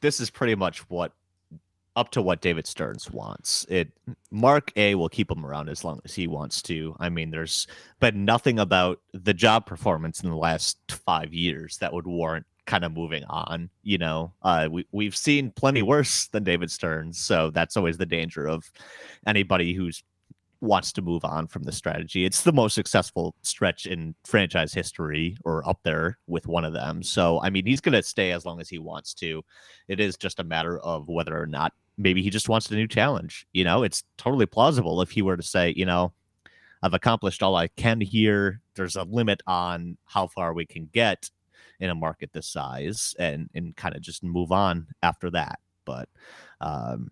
this is pretty much what up to what David Stearns wants. It Mark A will keep him around as long as he wants to. I mean, there's been nothing about the job performance in the last five years that would warrant kind of moving on. You know, uh, we we've seen plenty worse than David Stearns, so that's always the danger of anybody who's wants to move on from the strategy. It's the most successful stretch in franchise history or up there with one of them. So, I mean, he's going to stay as long as he wants to. It is just a matter of whether or not maybe he just wants a new challenge. You know, it's totally plausible if he were to say, you know, I've accomplished all I can here. There's a limit on how far we can get in a market this size and and kind of just move on after that. But um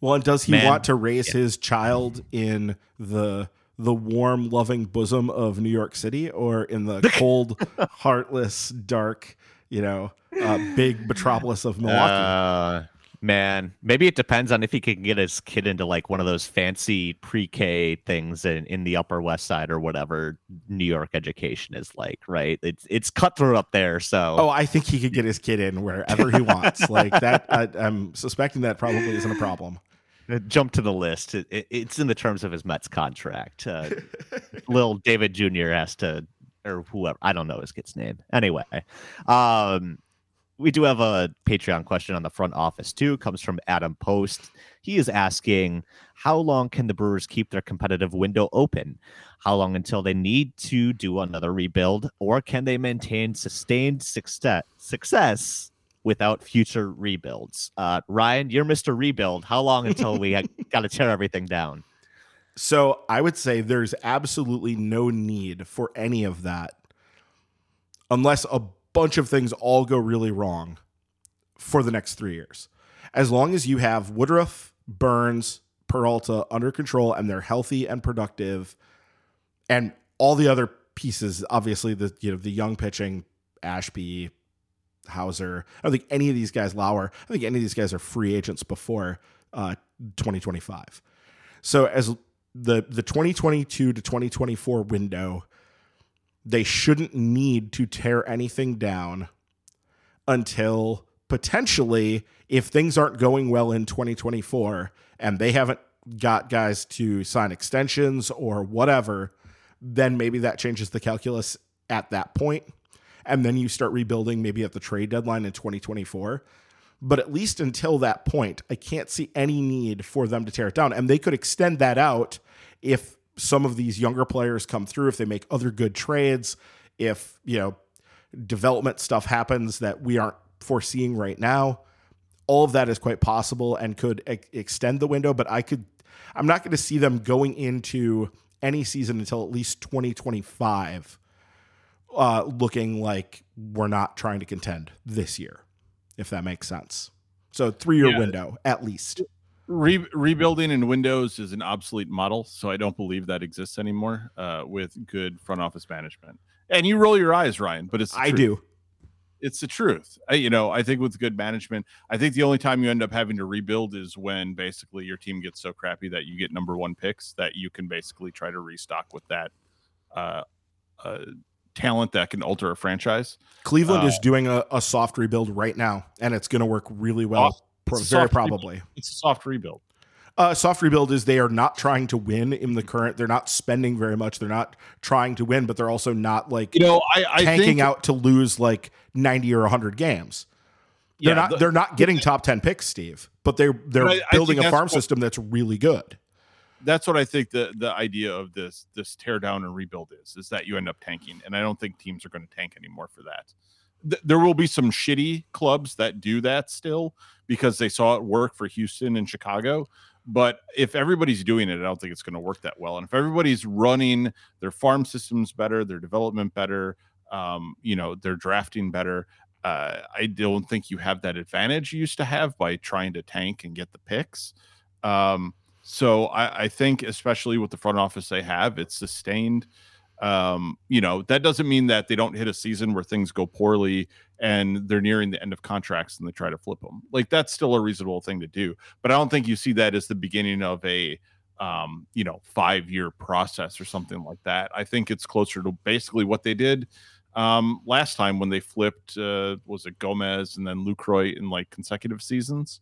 Well, and does he Man. want to raise Yeah. his child in the the warm, loving bosom of New York City, or in the <laughs> cold, heartless, dark, you know, uh, big metropolis of Milwaukee? Uh, man, maybe it depends on if he can get his kid into like one of those fancy pre-K things in, in the Upper West Side or whatever New York education is like. Right? It's it's cutthroat up there. So oh, I think he could get his kid in wherever he wants. <laughs> like that, I, I'm suspecting that probably isn't a problem. uh, jump to the list. It, it- it's in the terms of his Mets contract. Uh, <laughs> little David Jr. has to, or whoever, I don't know his kid's name. Anyway, um, we do have a Patreon question on the front office too. Comes from Adam Post. He is asking, how long can the Brewers keep their competitive window open? How long until they need to do another rebuild, or can they maintain sustained success success without future rebuilds? Uh, Ryan, you're Mr. Rebuild. How long until we <laughs> got to tear everything down? So I would say there's absolutely no need for any of that unless a bunch of things all go really wrong for the next three years. As long as you have Woodruff, Burnes, Peralta under control and they're healthy and productive, and all the other pieces, obviously the you know the young pitching, Ashby, Houser. I don't think any of these guys, Lauer. I think any of these guys are free agents before uh, 2025. So as the the 2022 to 2024 window, they shouldn't need to tear anything down until potentially if things aren't going well in 2024 and they haven't got guys to sign extensions or whatever, then maybe that changes the calculus at that point. And then you start rebuilding maybe at the trade deadline in 2024. But at least until that point, I can't see any need for them to tear it down. And they could extend that out if some of these younger players come through, if they make other good trades, if you know development stuff happens that we aren't foreseeing right now, all of that is quite possible and could ex- extend the window. But I could, I'm not going to see them going into any season until at least 2025, uh, looking like we're not trying to contend this year, if that makes sense. So three year Yeah. window at least. Re- rebuilding in Windows is an obsolete model, so I don't believe that exists anymore uh, with good front office management. And you roll your eyes, Ryan, but it's the I truth. do. It's the truth. I, you know, I think with good management, I think the only time you end up having to rebuild is when basically your team gets so crappy that you get number one picks that you can basically try to restock with that uh, uh, talent that can alter a franchise. Cleveland Uh, is doing a, a soft rebuild right now, and it's going to work really well. Awesome. Pro- very soft rebuild. probably. It's a soft rebuild. Uh, soft rebuild is they are not trying to win in the current. They're not spending very much. They're not trying to win, but they're also not like You know, I, I tanking think, out to lose like ninety or hundred games. They're yeah, not. the- they're not getting top ten picks, Steve. But they're they're I- building a farm what- system that's really good. that's what I think the the idea of this this tear down and rebuild is is that you end up tanking, and I don't think teams are going to tank anymore for that. Th- there will be some shitty clubs that do that still because they saw it work for Houston and Chicago. But if everybody's doing it, I don't think it's going to work that well. And if everybody's running their farm systems better, their development better, um, you know, their drafting better, uh, I don't think you have that advantage you used to have by trying to tank and get the picks. Um, so I, I think, especially with the front office they have, it's sustained. Um, you know, that doesn't mean that they don't hit a season where things go poorly and they're nearing the end of contracts and they try to flip them. Like that's still a reasonable thing to do. But I don't think you see that as the beginning of a um, you know, five year process or something like that. I think it's closer to basically what they did um last time when they flipped uh was it Gomez and then Lucroy in like consecutive seasons.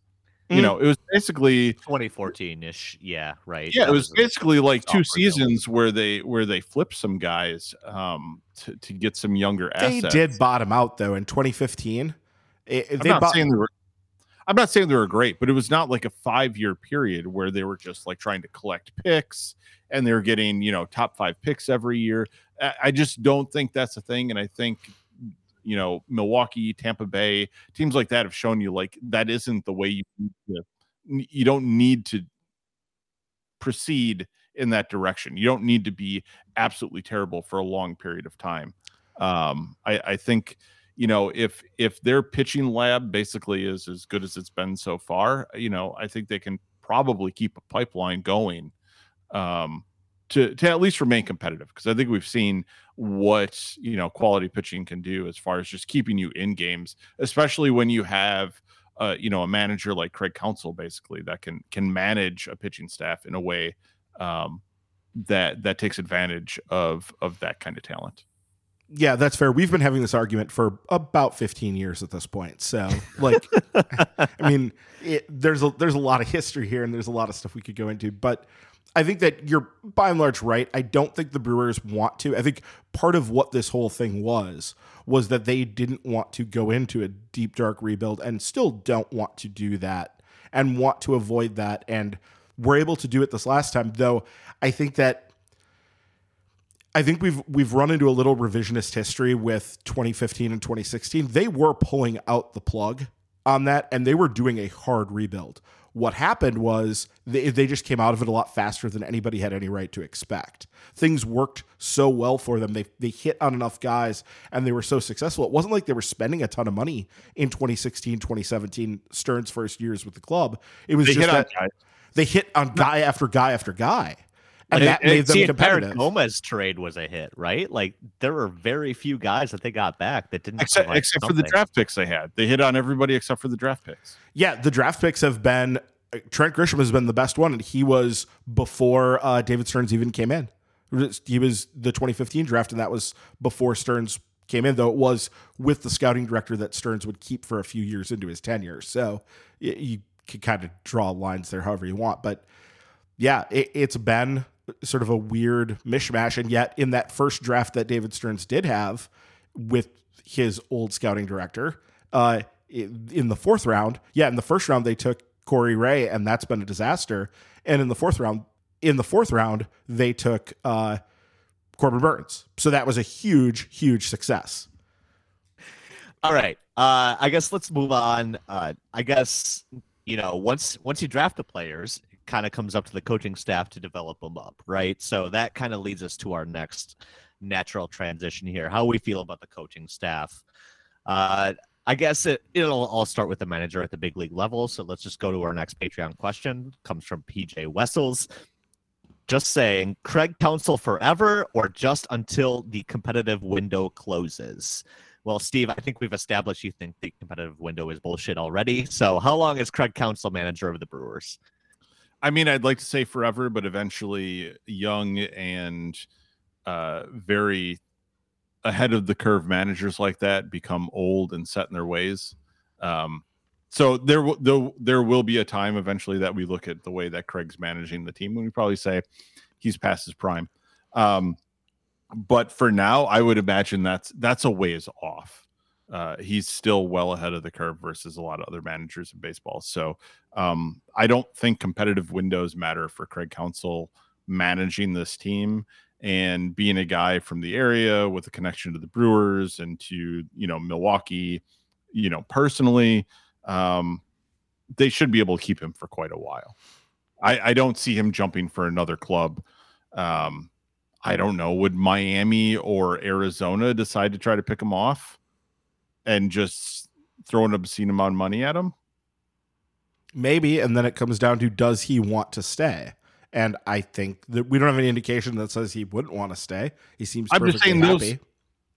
You Mhm. know, it was basically 2014 ish. Yeah, right. yeah, That it was a- basically like two soft rebuild. seasons where they where they flipped some guys um to, to get some younger They assets. did bottom out though in 2015. It- I'm they not bought- saying they were I'm not saying they were great, but it was not like a five year period where they were just like trying to collect picks and they were getting, you know, top five picks every year. I, I just don't think that's a thing. And I think, you know, Milwaukee, Tampa Bay, teams like that have shown you like that isn't the way you you don't need to proceed in that direction. You don't need to be absolutely terrible for a long period of time. Um, I, I think you know if if their pitching lab basically is as good as it's been so far you know i think they can probably keep a pipeline going um to to at least remain competitive because i think we've seen what you know quality pitching can do as far as just keeping you in games especially when you have uh you know a manager like craig Counsell basically that can can manage a pitching staff in a way um that that takes advantage of of that kind of talent yeah, that's fair. We've been having this argument for about 15 years at this point. So, like, <laughs> I mean, it, there's a there's a lot of history here, and there's a lot of stuff we could go into. But I think that you're by and large right. I don't think the Brewers want to. I think part of what this whole thing was was that they didn't want to go into a deep dark rebuild, and still don't want to do that, and want to avoid that, and were able to do it this last time. Though I think that I think we've we've run into a little revisionist history with 2015 and 2016. They were pulling out the plug on that, and they were doing a hard rebuild. What happened was they, they just came out of it a lot faster than anybody had any right to expect. Things worked so well for them. They they hit on enough guys and they were so successful. It wasn't like they were spending a ton of money in 2016, 2017, Stearns' first years with the club. It was they just that guys. they hit on guy after guy after guy. And Like, that it- made it's them the competitive. Gomez trade was a hit, right? Like there were very few guys that they got back that didn't except provide except for the draft picks they had. They hit on everybody except for the draft picks. Yeah, the draft picks have been Trent Grisham has been the best one, and he was before uh, David Stearns even came in. He was the 2015 draft, and that was before Stearns came in. Though it was with the scouting director that Stearns would keep for a few years into his tenure. So y- you can kind of draw lines there however you want, but yeah, it, it's been sort of a weird mishmash. And yet, in that first draft that David Stearns did have with his old scouting director, uh, in the fourth round, yeah, in the first round they took Corey Ray, and that's been a disaster. And in the fourth round, in the fourth round, they took uh, Corbin Burnes. So that was a huge, huge success. All right. Uh, I guess let's move on. Uh, I guess you know once once you draft the players, kind of comes up to the coaching staff to develop them up, right? So that kind of leads us to our next natural transition here. How we feel about the coaching staff. Uh, I guess it, it'll all start with the manager at the big league level. So let's just go to our next Patreon question. Comes from PJ Wessels. Just saying, Craig Counsell forever or just until the competitive window closes? Well, Steve, I think we've established you think the competitive window is bullshit already. So, how long is Craig Counsell manager of the Brewers? I mean, I'd like to say forever, but eventually, young and uh, very ahead of the curve managers like that become old and set in their ways. Um, so there, there, there will be a time eventually that we look at the way that Craig's managing the team, and we probably say he's past his prime. Um, but for now, I would imagine that's that's a ways off. Uh, he's still well ahead of the curve versus a lot of other managers in baseball. So um, I don't think competitive windows matter for Craig Counsell managing this team and being a guy from the area with a connection to the Brewers and to you know Milwaukee, you know personally, um, they should be able to keep him for quite a while. I, I don't see him jumping for another club. Um, I don't know. Would Miami or Arizona decide to try to pick him off and just throw an obscene amount of money at him? Maybe, and then it comes down to does he want to stay? And I think that we don't have any indication that says he wouldn't want to stay. He seems I'm just saying happy. those,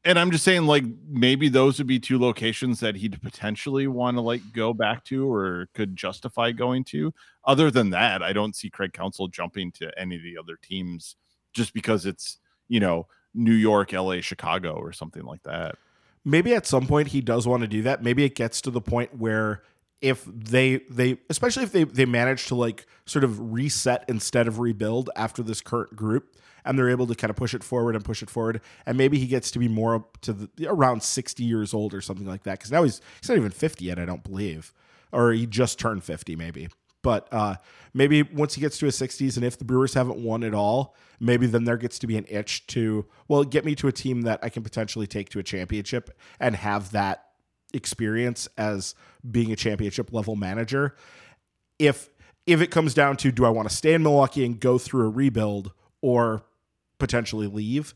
and I'm just saying like maybe those would be two locations that he'd potentially want to like go back to or could justify going to. Other than that, I don't see Craig Counsell jumping to any of the other teams just because it's you know New York, LA, Chicago, or something like that. Maybe at some point he does want to do that. Maybe it gets to the point where if they they especially if they they manage to like sort of reset instead of rebuild after this current group and they're able to kind of push it forward and push it forward and maybe he gets to be more up to the, around 60 years old or something like that because now he's he's not even 50 yet i don't believe or he just turned 50 maybe but uh, maybe once he gets to his 60s and if the brewers haven't won at all maybe then there gets to be an itch to well get me to a team that i can potentially take to a championship and have that experience as being a championship level manager. If if it comes down to do I want to stay in Milwaukee and go through a rebuild or potentially leave,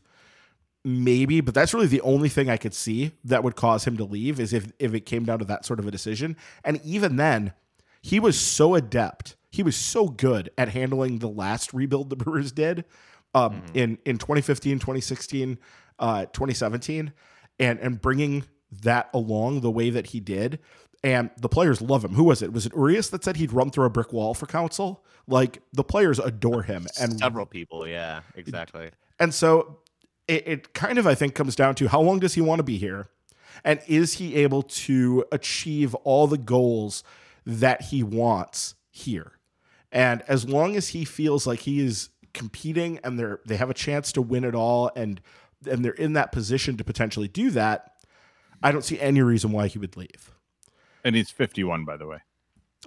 maybe, but that's really the only thing I could see that would cause him to leave is if if it came down to that sort of a decision. And even then, he was so adept. He was so good at handling the last rebuild the <laughs> Brewers did um, mm-hmm. in in 2015, 2016, uh, 2017 and and bringing that along the way that he did. And the players love him. Who was it? Was it Urias that said he'd run through a brick wall for Counsell? Like the players adore him. And several people, yeah, exactly. And so it, it kind of, I think, comes down to how long does he want to be here? And is he able to achieve all the goals that he wants here? And as long as he feels like he is competing and they're they have a chance to win it all and and they're in that position to potentially do that, I don't see any reason why he would leave. And he's 51, by the way.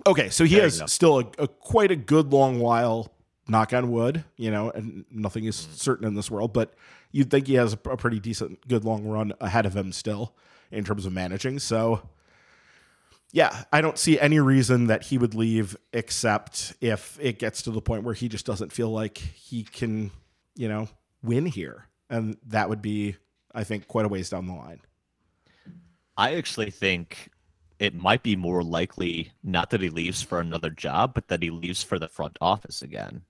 Okay, so he has still a, a, quite a good long while. Knock on wood, you know, and nothing is mm. certain in this world, but you'd think he has a, a pretty decent, good long run ahead of him still in terms of managing. So, yeah, I don't see any reason that he would leave except if it gets to the point where he just doesn't feel like he can, you know, win here. And that would be, I think, quite a ways down the line. I actually think it might be more likely not that he leaves for another job, but that he leaves for the front office again.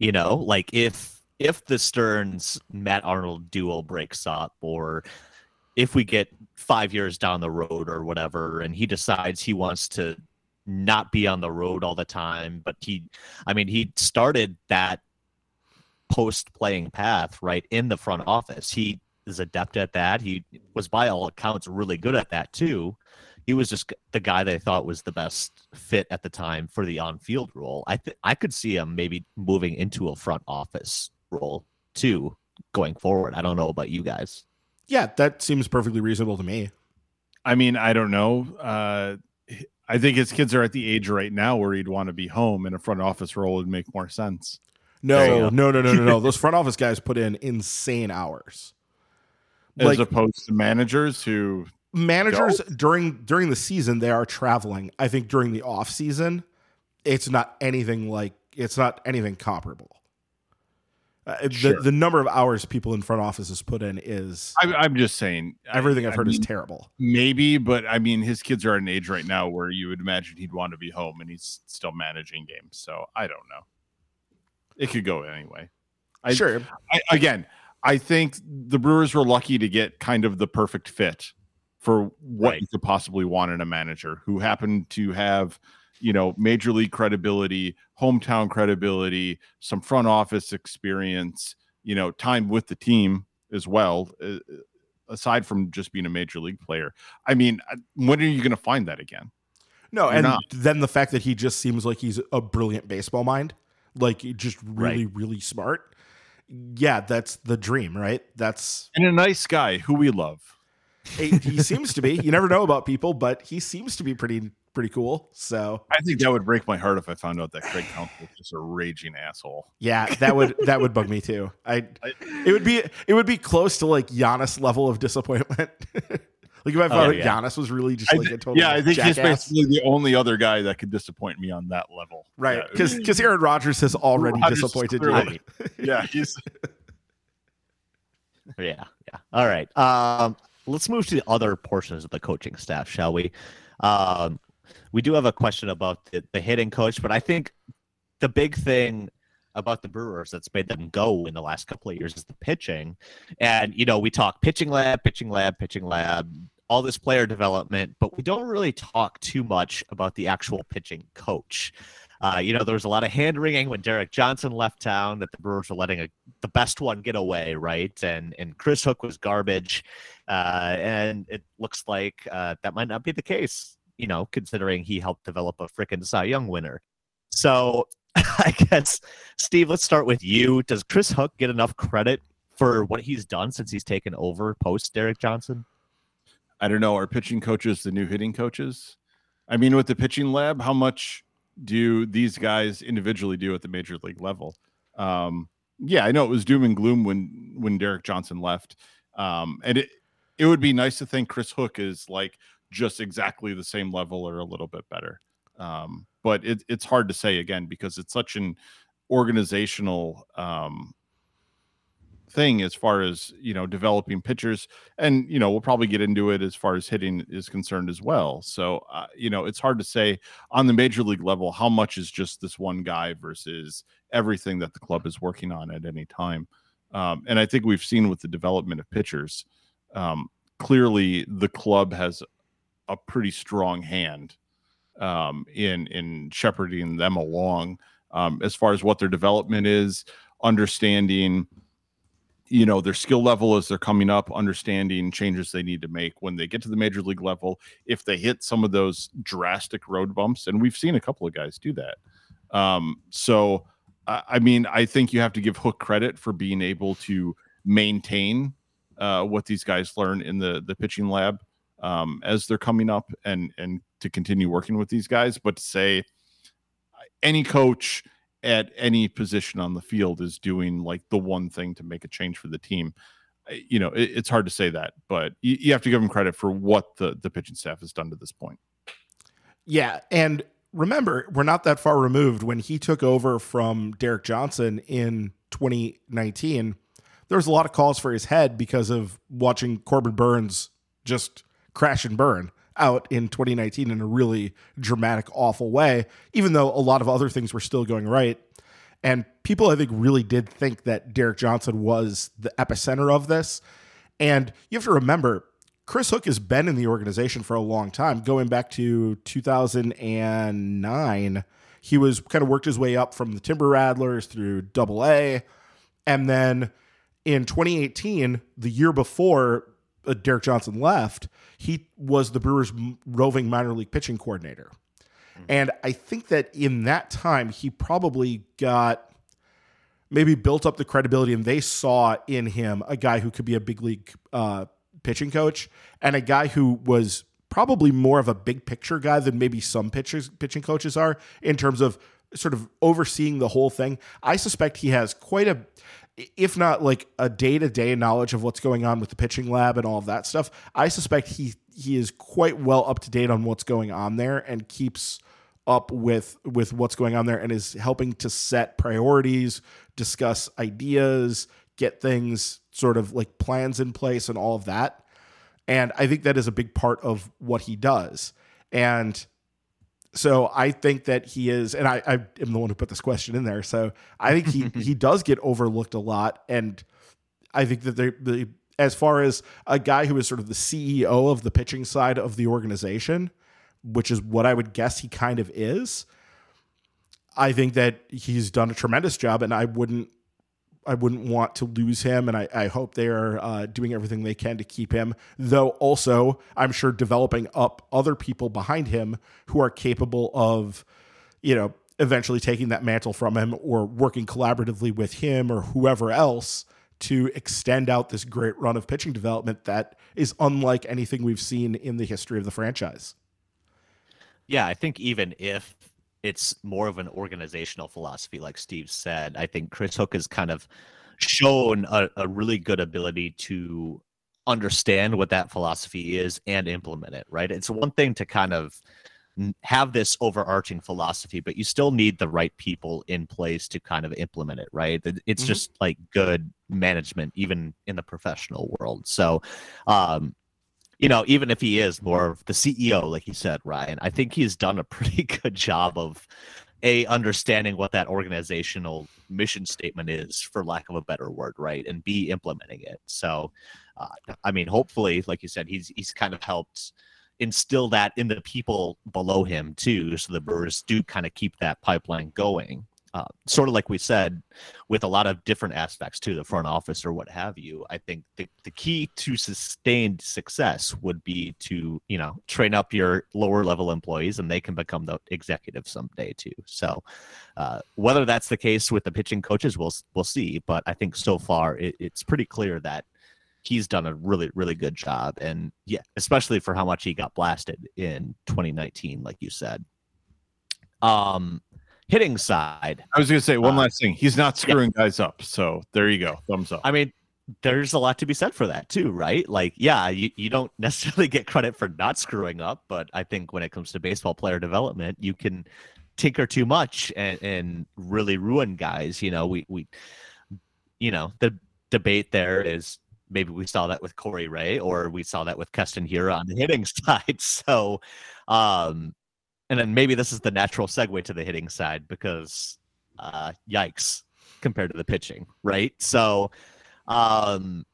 You know, like if if the Stearns Matt Arnold duo breaks up, or if we get five years down the road or whatever, and he decides he wants to not be on the road all the time, but he, I mean, he started that post playing path right in the front office. He is adept at that. He was, by all accounts, really good at that too. He was just the guy they thought was the best fit at the time for the on-field role. I th- I could see him maybe moving into a front office role too going forward. I don't know about you guys. Yeah, that seems perfectly reasonable to me. I mean, I don't know. Uh, I think his kids are at the age right now where he'd want to be home, and a front office role would make more sense. No, no, no, no, no, no. <laughs> Those front office guys put in insane hours. as Like opposed to managers who managers during during the season, they are traveling. I think during the off season, it's not anything like it's not anything comparable. Uh, the, Sure. the number of hours people in front offices put in is I, I'm just saying everything I've I heard is terrible. maybe, but I mean his kids are at an age right now where you would imagine he'd want to be home, and he's still managing games. So I don't know. It could go anyway. I- sure, I, again, I think the Brewers were lucky to get kind of the perfect fit for what Right. you could possibly want in a manager who happened to have, you know, major league credibility, hometown credibility, some front office experience, you know, time with the team as well. uh, Aside from just being a major league player, I mean, uh, when are you going to find that again? no, You're and not. then the fact that he just seems like he's a brilliant baseball mind, like just really, really smart. Yeah, that's the dream, right? That's And a nice guy who we love. he he seems to be. You never know about people, but he seems to be pretty pretty cool. So I think that would break my heart if I found out that Craig Counsell was just a raging asshole. yeah, that would that would bug me too. I <laughs> I- it would be it would be close to like Giannis level of disappointment. <laughs> like if I found Oh, yeah. Giannis was really just like thi- a total yeah, I think he's basically the only other guy that could disappoint me on that level. right Yeah. because because Aaron Rodgers has already Rodgers disappointed clearly- you. <laughs> yeah, he's Yeah, yeah. All right. Um, let's move to the other portions of the coaching staff, shall we? Um, we do have a question about the, the hitting coach, but I think the big thing about the Brewers that's made them go in the last couple of years is the pitching. And you know, we talk pitching lab, pitching lab, pitching lab, all this player development, but we don't really talk too much about the actual pitching coach. Uh, you know, there was a lot of hand wringing when Derek Johnson left town that the Brewers were letting a, the best one get away, right? And and Chris Hook was garbage, uh, and it looks like uh, that might not be the case. You know, considering he helped develop a frickin' Cy Young winner. So <laughs> I guess Steve, let's start with you. Does Chris Hook get enough credit for what he's done since he's taken over post Derek Johnson? I don't know. Are pitching coaches the new hitting coaches? I mean, with the pitching lab, how much do these guys individually do at the major league level? Um, yeah, I know it was doom and gloom when when Derek Johnson left, um, and it it would be nice to think Chris Hook is like just exactly the same level or a little bit better. Um, but it, it's hard to say again because it's such an organizational um, thing as far as you know developing pitchers. And you know we'll probably get into it as far as hitting is concerned as well. So uh, you know it's hard to say on the major league level how much is just this one guy versus everything that the club is working on at any time. Um, and i think we've seen with the development of pitchers um, clearly the club has a pretty strong hand um, in in shepherding them along. Um, as far as what their development is understanding you know their skill level as they're coming up understanding changes they need to make when they get to the major league level. If they hit some of those drastic road bumps and we've seen a couple of guys do that. Um, so I, mean i think you have to give hook credit for being able to maintain uh, what these guys learn in the the pitching lab um, as they're coming up and and to continue working with these guys but to say any coach at any position on the field is doing like the one thing to make a change for the team. You know, it, it's hard to say that, but you, you have to give them credit for what the the pitching staff has done to this point. Yeah, and remember, we're not that far removed when he took over from Derek Johnson in 2019. There was a lot of calls for his head because of watching Corbin Burnes just crash and burn out in 2019 in a really dramatic, awful way, even though a lot of other things were still going right. And people, I think, really did think that Derek Johnson was the epicenter of this. And you have to remember, Chris Hook has been in the organization for a long time, going back to 2009. He was kind of worked his way up from the Timber Rattlers through Double A, and then in 2018, the year before uh, Derek Johnson left, he was the Brewers' roving minor league pitching coordinator. And I think that in that time, he probably got maybe built up the credibility, and they saw in him a guy who could be a big league uh, pitching coach and a guy who was probably more of a big picture guy than maybe some pitchers pitching coaches are in terms of sort of overseeing the whole thing. I suspect he has quite a if not like a day-to-day knowledge of what's going on with the pitching lab and all of that stuff. I suspect he he is quite well up to date on what's going on there and keeps up with with what's going on there and is helping to set priorities, discuss ideas, get things sort of like plans in place and all of that. And I think that is a big part of what he does. And so I think that he is, and I, I am the one who put this question in there. So I think he he <laughs> does get overlooked a lot, and I think that they, the as far as a guy who is sort of the CEO of the pitching side of the organization, which is what I would guess he kind of is. I think that he's done a tremendous job, and I wouldn't I wouldn't want to lose him, and I, I hope they are uh, doing everything they can to keep him. Though also, I'm sure developing up other people behind him who are capable of, you know, eventually taking that mantle from him or working collaboratively with him or whoever else to extend out this great run of pitching development that is unlike anything we've seen in the history of the franchise. Yeah, I think even if it's more of an organizational philosophy, like Steve said. I think Chris Hook has kind of shown a, a really good ability to understand what that philosophy is and implement it, right? It's one thing to kind of have this overarching philosophy, but you still need the right people in place to kind of implement it, right? It's mm-hmm. just like good management, even in the professional world. So, um, you know, even if he is more of the CEO, like you said, Ryan, I think he's done a <laughs> pretty good job of a understanding what that organizational mission statement is, for lack of a better word, right, and b implementing it. So, uh, I mean, hopefully, like you said, he's he's kind of helped instill that in the people below him too, so the Brewers do kind of keep that pipeline going uh, sort of like we said, with a lot of different aspects to the front office or what have you. I think the, the key to sustained success would be to, you know, train up your lower level employees and they can become the executive someday too. So uh, whether that's the case with the pitching coaches, we'll, we'll see. But I think so far it, it's pretty clear that he's done a really, really good job. And yeah, especially for how much he got blasted in 2019, like you said. Um, hitting side. I was going to say one uh, last thing. He's not screwing yeah. guys up. So there you go. Thumbs up. I mean, there's a lot to be said for that too, right? Like, yeah, you, you don't <laughs> necessarily get credit for not screwing up, but I think when it comes to baseball player development, you can tinker too much and, and really ruin guys. You know, we, we, you know, the debate there is maybe we saw that with Corey Ray or we saw that with Keston Hiura on the hitting <laughs> side. So, um, and then maybe this is the natural segue to the hitting side because uh, yikes compared to the pitching, right? So um,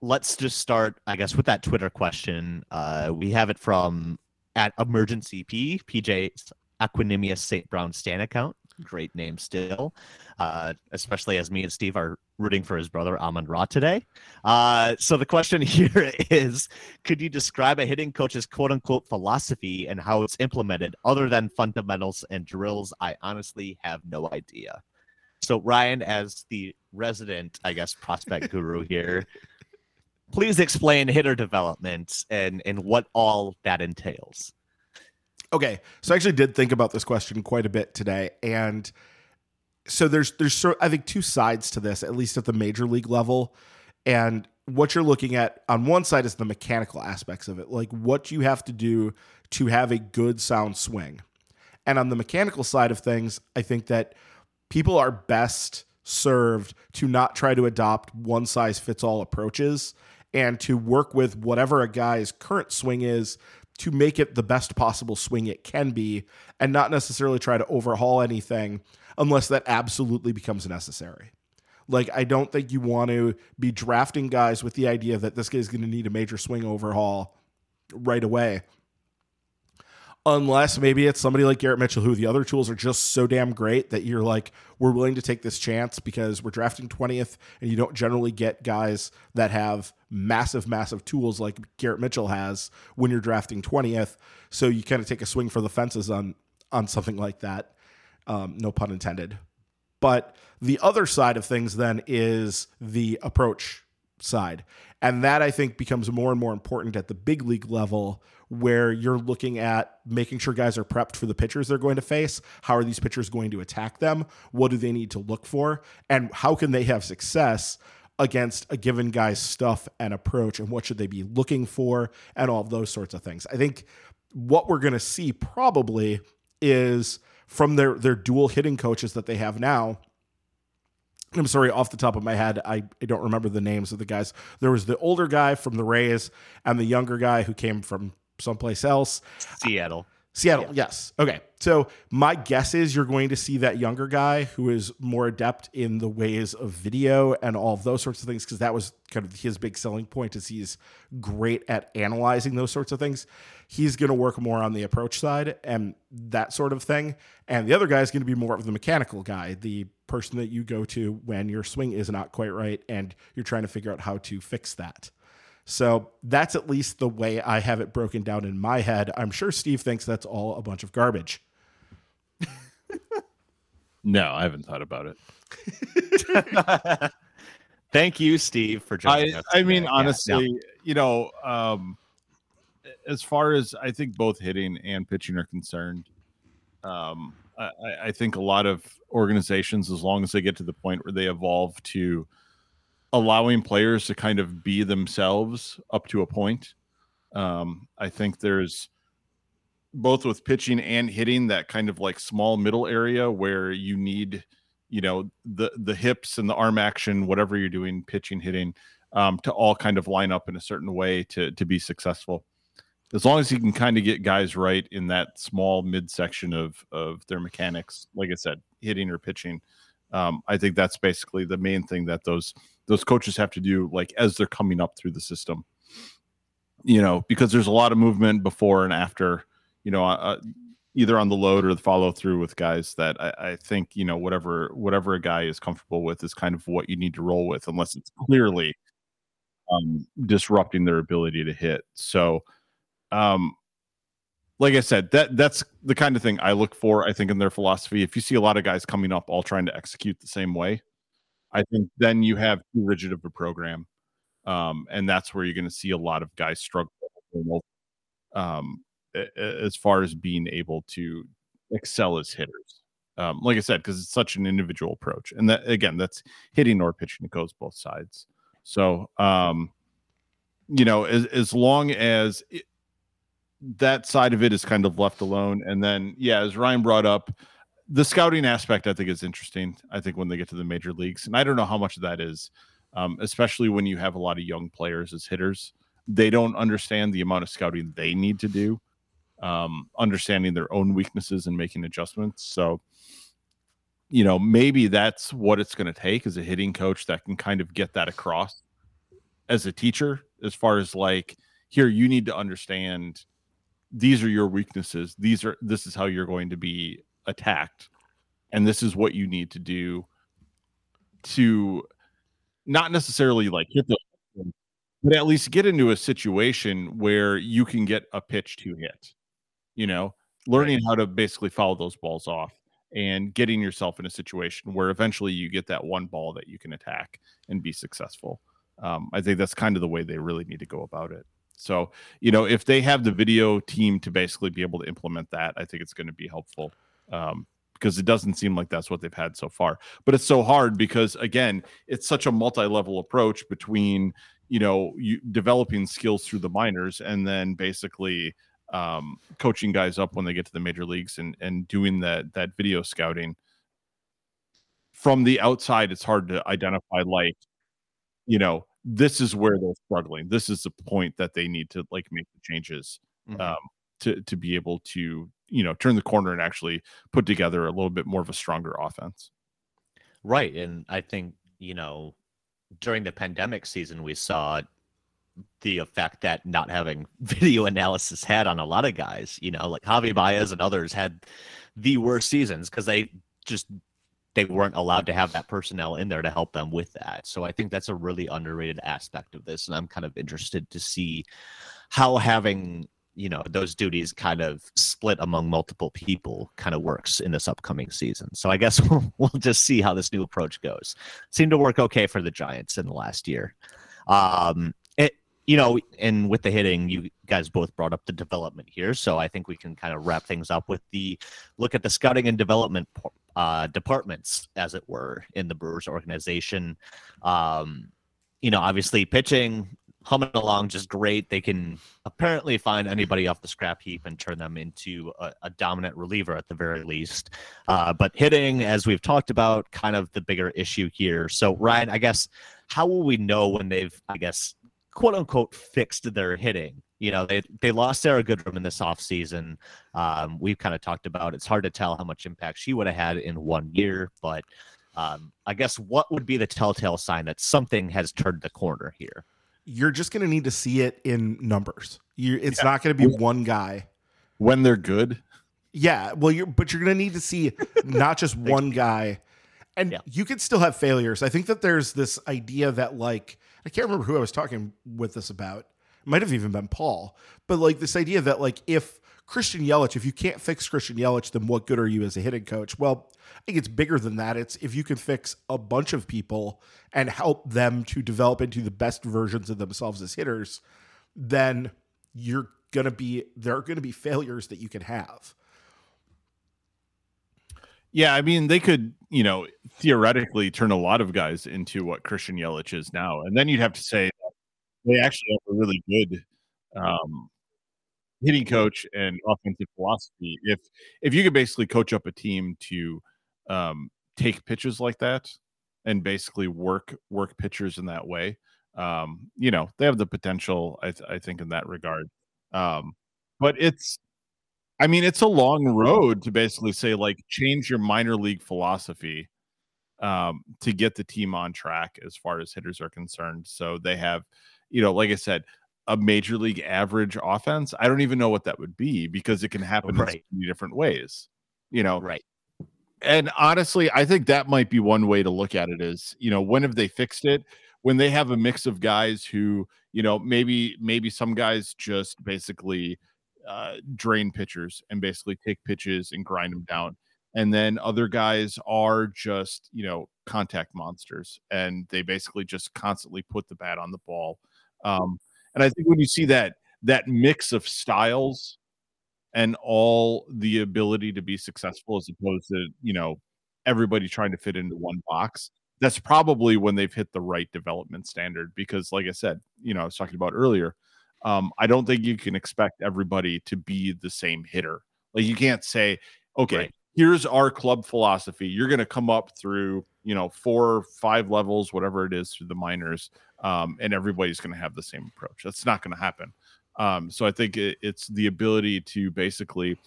let's just start, I guess, with that Twitter question. Uh, we have it from at emergency P, PJ Equanimeous St. Brown Stan account great name still, uh, especially as me and Steve are rooting for his brother Amon-Ra today. Uh, so the question <laughs> here is could you describe a hitting coach's quote unquote philosophy and how it's implemented other than fundamentals and drills? I honestly have no idea. So, Ryan, as the resident, I guess, prospect <laughs> guru here, please explain hitter development and, and what all that entails. Okay, so I actually did think about this question quite a bit today, and so there's there's I think two sides to this, at least at the major league level, and what you're looking at on one side is the mechanical aspects of it, like what you have to do to have a good sound swing, and on the mechanical side of things, I think that people are best served to not try to adopt one size fits all approaches and to work with whatever a guy's current swing is to make it the best possible swing it can be and not necessarily try to overhaul anything unless that absolutely becomes necessary. Like, I don't think you want to be drafting guys with the idea that this guy's going to need a major swing overhaul right away unless maybe it's somebody like Garrett Mitchell, who the other tools are just so damn great that you're like, we're willing to take this chance because we're drafting 20th and you don't generally get guys that have massive, massive tools like Garrett Mitchell has when you're drafting 20th. So you kind of take a swing for the fences on on something like that. Um, no pun intended. But the other side of things then is the approach side. And that I think becomes more and more important at the big league level where you're looking at making sure guys are prepped for the pitchers they're going to face. How are these pitchers going to attack them? What do they need to look for? And how can they have success against a given guy's stuff and approach? And what should they be looking for? And all of those sorts of things. I think what we're going to see probably is from their their dual hitting coaches that they have now I'm sorry, off the top of my head, I, I don't remember the names of the guys. There was the older guy from the Rays and the younger guy who came from someplace else. Seattle. Seattle, yeah. yes. Okay. So my guess is you're going to see that younger guy who is more adept in the ways of video and all of those sorts of things, because that was kind of his big selling point is he's great at analyzing those sorts of things. He's going to work more on the approach side and that sort of thing. And the other guy is going to be more of the mechanical guy, the person that you go to when your swing is not quite right and you're trying to figure out how to fix that. So that's at least the way I have it broken down in my head. I'm sure Steve thinks that's all a bunch of garbage. no, I haven't thought about it. <laughs> Thank you, Steve, for joining I, us. Today. I mean, honestly, yeah. you know, um, as far as I think both hitting and pitching are concerned, um, I, I think a lot of organizations, as long as they get to the point where they evolve to allowing players to kind of be themselves up to a point. Um, I think there's both with pitching and hitting that kind of like small middle area where you need, you know, the the hips and the arm action, whatever you're doing, pitching, hitting, um, to all kind of line up in a certain way to to be successful. As long as you can kind of get guys right in that small midsection of of their mechanics, like I said, hitting or pitching, um, I think that's basically the main thing that those those coaches have to do like as they're coming up through the system you know because there's a lot of movement before and after you know uh, either on the load or the follow through with guys that I, I, think you know whatever whatever a guy is comfortable with is kind of what you need to roll with unless it's clearly um, disrupting their ability to hit so um like I said, that that's the kind of thing I look for. I think in their philosophy, if you see a lot of guys coming up all trying to execute the same way, I think then you have too rigid of a program, um, and that's where you're going to see a lot of guys struggle. Um, as far as being able to excel as hitters, um, like I said, because it's such an individual approach, and that again, that's hitting or pitching. It goes both sides. So, um, you know, as as long as it, that side of it is kind of left alone, and then yeah, as Ryan brought up the scouting aspect I think is interesting. I think when they get to the major leagues, and I don't know how much of that is, um, especially when you have a lot of young players as hitters, they don't understand the amount of scouting they need to do, um, understanding their own weaknesses and making adjustments. So, you know, maybe that's what it's going to take as a hitting coach that can kind of get that across as a teacher, as far as like, here, you need to understand these are your weaknesses. These are this is how you're going to be attacked and this is what you need to do to not necessarily like hit the but at least get into a situation where you can get a pitch to hit you know? Learning right. how to basically follow those balls off and getting yourself in a situation where eventually you get that one ball that you can attack and be successful. Um, i think that's kind of the way they really need to go about it. So you know if they have the video team to basically be able to implement that i think it's going to be helpful um, because it doesn't seem like that's what they've had so far. But it's so hard because again, it's such a multi-level approach between you know you developing skills through the minors and then basically um, coaching guys up when they get to the major leagues and and doing that that video scouting. From the outside, it's hard to identify like, you know, this is where they're struggling. This is the point that they need to like make the changes mm-hmm. um, to to be able to you know turn the corner and actually put together a little bit more of a stronger offense. Right, and I think you know during the pandemic season we saw the effect that not having <laughs> video analysis had on a lot of guys. You know, like Javi Baez and others had the worst seasons because they just they weren't allowed to have that personnel in there to help them with that. So I think that's a really underrated aspect of this, and I'm kind of interested to see how having you know those duties kind of split among multiple people kind of works in this upcoming season. So i guess <laughs> we'll, we'll just see how this new approach goes. Seemed to work okay for the giants in the last year. Um it you know, and with the hitting, you guys both brought up the development here, so I think we can kind of wrap things up with the look at the scouting and development uh, departments, as it were, in the Brewers organization. Um, you know, obviously pitching humming along just great. They can apparently find anybody off the scrap heap and turn them into a, a dominant reliever at the very least. Uh, but hitting, as we've talked about, kind of the bigger issue here. So Ryan, I guess, how will we know when they've, I guess, quote unquote fixed their hitting. You know, they they lost Sara Goodrum in this offseason. Um, we've kind of talked about it's hard to tell how much impact she would have had in one year, but um, I guess what would be the telltale sign that something has turned the corner here? You're just going to need to see it in numbers. You, it's yeah. not going to be one guy when they're good. Yeah, well, you're but you're going to need to see <laughs> not just one guy, and yeah. you can still have failures. I think that there's this idea that like I can't remember who I was talking with this about. It might have even been Paul. But like this idea that like if Christian Yelich, if you can't fix Christian Yelich, then what good are you as a hitting coach? Well, I think it's bigger than that. It's if you can fix a bunch of people and help them to develop into the best versions of themselves as hitters, then you're gonna be there are gonna be failures that you can have. Yeah, I mean, they could, you know, theoretically turn a lot of guys into what Christian Yelich is now, and then you'd have to say they actually have a really good um, hitting coach and offensive philosophy. If if you could basically coach up a team to um, take pitches like that and basically work work pitchers in that way, um, you know, they have the potential. I, th- I think in that regard, um, but it's I mean, it's a long road to basically say like change your minor league philosophy um, to get the team on track as far as hitters are concerned. So they have, you know, like I said, a major league average offense. I don't even know what that would be because it can happen right. in different ways. You know, right. And honestly, I think that might be one way to look at it is, you know, when have they fixed it? When they have a mix of guys who, you know, maybe maybe some guys just basically uh, drain pitchers and basically take pitches and grind them down. And then other guys are just, you know, contact monsters and they basically just constantly put the bat on the ball. Um, and I think when you see that, that mix of styles and all the ability to be successful as opposed to, you know, everybody trying to fit into one box, that's probably when they've hit the right development standard. Because, like I said, you know, I was talking about earlier, um, I don't think you can expect everybody to be the same hitter. Like you can't say, okay, right. here's our club philosophy. You're going to come up through, you know, four, five levels, whatever it is, through the minors, um, and everybody's going to have the same approach. That's not going to happen. Um, so I think it, it's the ability to basically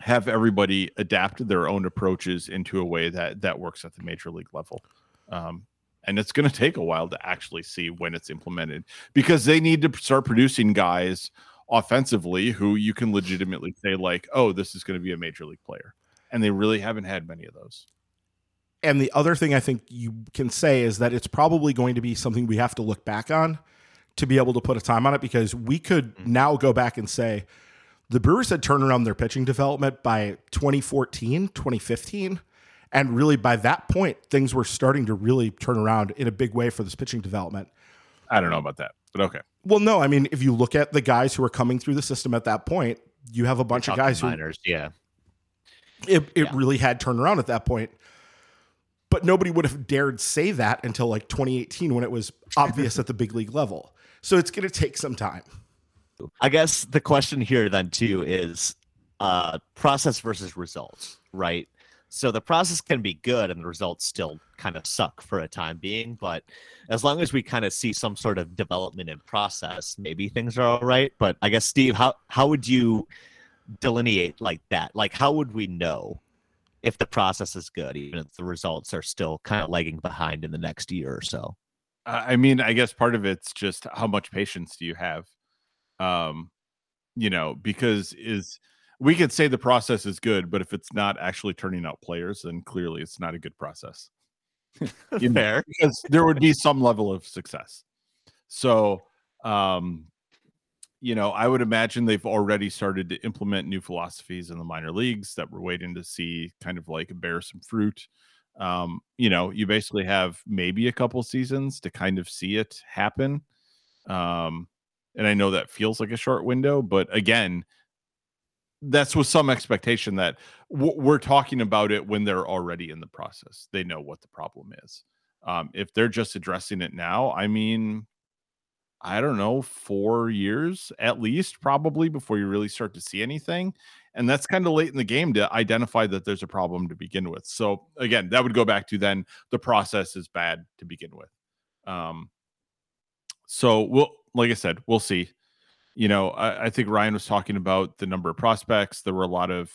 have everybody adapt their own approaches into a way that that works at the major league level. Um, and it's going to take a while to actually see when it's implemented because they need to start producing guys offensively who you can legitimately say like oh this is going to be a major league player and they really haven't had many of those and the other thing i think you can say is that it's probably going to be something we have to look back on to be able to put a time on it because we could mm-hmm. now go back and say the brewers had turned around their pitching development by 2014 2015 and really, by that point, things were starting to really turn around in a big way for this pitching development. I don't know about that, but okay. Well, no, I mean, if you look at the guys who are coming through the system at that point, you have a bunch of guys minors, who, yeah, it it yeah. really had turned around at that point. But nobody would have dared say that until like 2018 when it was obvious at the big league level. So it's going to take some time. I guess the question here then too is uh, process versus results, right? So the process can be good and the results still kind of suck for a time being. But as long as we kind of see some sort of development in process, maybe things are all right. But I guess Steve, how how would you delineate like that? Like how would we know if the process is good, even if the results are still kind of lagging behind in the next year or so? I mean, I guess part of it's just how much patience do you have? Um, you know, because is we could say the process is good, but if it's not actually turning out players, then clearly it's not a good process. <laughs> Fair, because there would be some level of success. So, um, you know, I would imagine they've already started to implement new philosophies in the minor leagues that we're waiting to see kind of like bear some fruit. Um, you know, you basically have maybe a couple seasons to kind of see it happen. Um, and I know that feels like a short window, but again, that's with some expectation that w- we're talking about it when they're already in the process. They know what the problem is. Um, if they're just addressing it now, I mean, I don't know, four years at least, probably before you really start to see anything. And that's kind of late in the game to identify that there's a problem to begin with. So, again, that would go back to then the process is bad to begin with. Um, so, we'll, like I said, we'll see. You know, I, I think Ryan was talking about the number of prospects. There were a lot of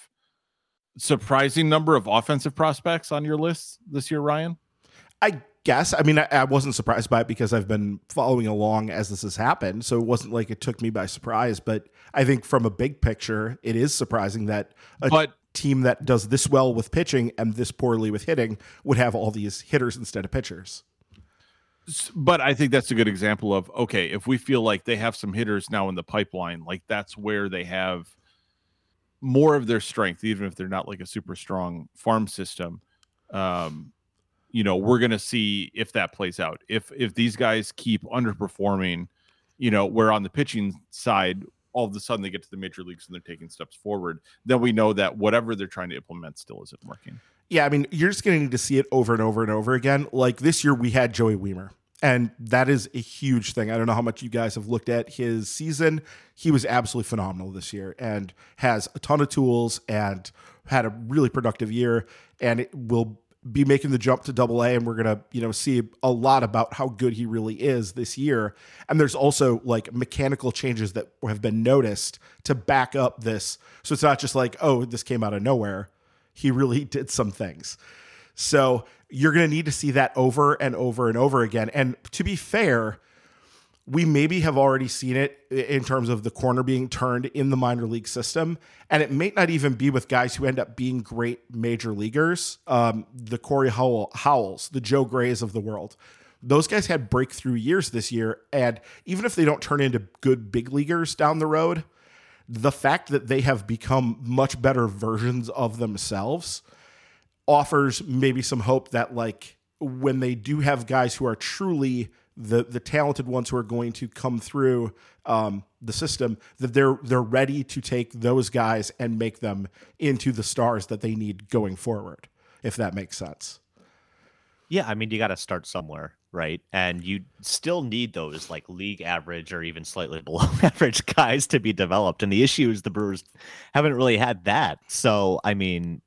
surprising number of offensive prospects on your list this year, Ryan. I guess. I mean, I, I, wasn't surprised by it because I've been following along as this has happened. So it wasn't like it took me by surprise. But I think from a big picture, it is surprising that a but, team that does this well with pitching and this poorly with hitting would have all these hitters instead of pitchers. But I think that's a good example of okay, if we feel like they have some hitters now in the pipeline, like that's where they have more of their strength, even if they're not like a super strong farm system. Um, you know we're going to see if that plays out if if these guys keep underperforming you know where on the pitching side all of a sudden they get to the major leagues and they're taking steps forward then we know that whatever they're trying to implement still isn't working yeah i mean you're just going to need to see it over and over and over again like this year we had joey wiemer and that is a huge thing. I don't know how much you guys have looked at his season. He was absolutely phenomenal this year and has a ton of tools and had a really productive year and it will be making the jump to double A and we're going to, you know, see a lot about how good he really is this year. And there's also like mechanical changes that have been noticed to back up this. So it's not just like, oh, this came out of nowhere. He really <laughs> did some things. So you're going to need to see that over and over and over again. And to be fair, we maybe have already seen it in terms of the corner being turned in the minor league system. And it may not even be with guys who end up being great major leaguers. Um, the Korry Howell, Howells, the Joe Grays of the world. Those guys had breakthrough years this year. And even if they don't turn into good big leaguers down the road, the fact that they have become much better versions of themselves offers maybe some hope that, like, when they do have guys who are truly the the talented ones who are going to come through um, the system that they're they're ready to take those guys and make them into the stars that they need going forward if that makes sense. Yeah i mean you got to start somewhere right? And you still need those like league average or even slightly <laughs> below average guys to be developed. And the issue is the brewers haven't really had that. So i mean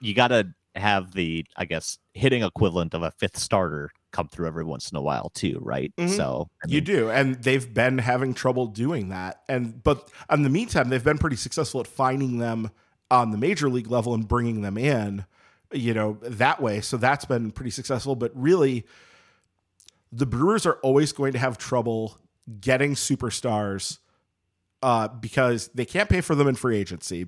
you got to have the i guess hitting equivalent of a fifth starter come through every once in a while too, right? Mm-hmm. So I mean, you do, and they've been having trouble doing that. And but in the meantime, they've been pretty successful at finding them on the major league level and bringing them in, you know, that way. So that's been pretty successful. But really, the Brewers are always going to have trouble getting superstars uh, because they can't pay for them in free agency.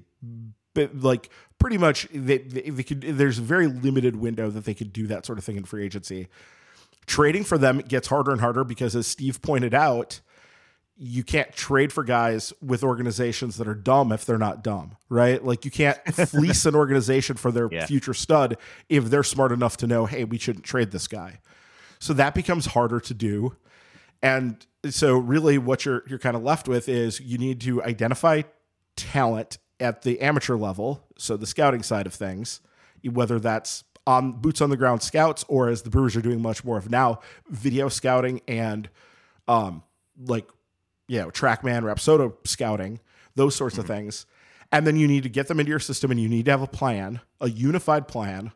But like pretty much, they, they, they could. There's a very limited window that they could do that sort of thing in free agency trading for them gets harder and harder because, as Steve pointed out, you can't trade for guys with organizations that are dumb if they're not dumb, right? Like you can't <laughs> fleece an organization for their yeah. future stud if they're smart enough to know, hey, we shouldn't trade this guy. So that becomes harder to do. And so really what you're you're kind of left with is you need to identify talent at the amateur level, so the scouting side of things, whether that's on boots on the ground scouts, or as the Brewers are doing much more of now, video scouting and um, like you know, TrackMan, Rapsodo scouting, those sorts mm-hmm. of things. And then you need to get them into your system and you need to have a plan, a unified plan,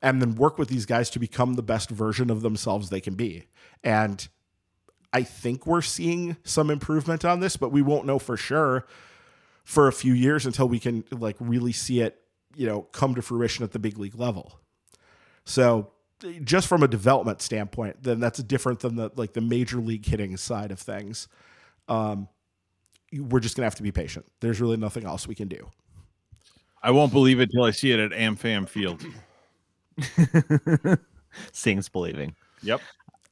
and then work with these guys to become the best version of themselves they can be. And I think we're seeing some improvement on this, but we won't know for sure for a few years until we can like really see it, you know, come to fruition at the big league level. So just from a development standpoint, then that's different than the like the major league hitting side of things. Um, we're just gonna have to be patient. There's really nothing else we can do. I won't believe it till I see it at AmFam Field. <laughs> Seeing's believing. Yep.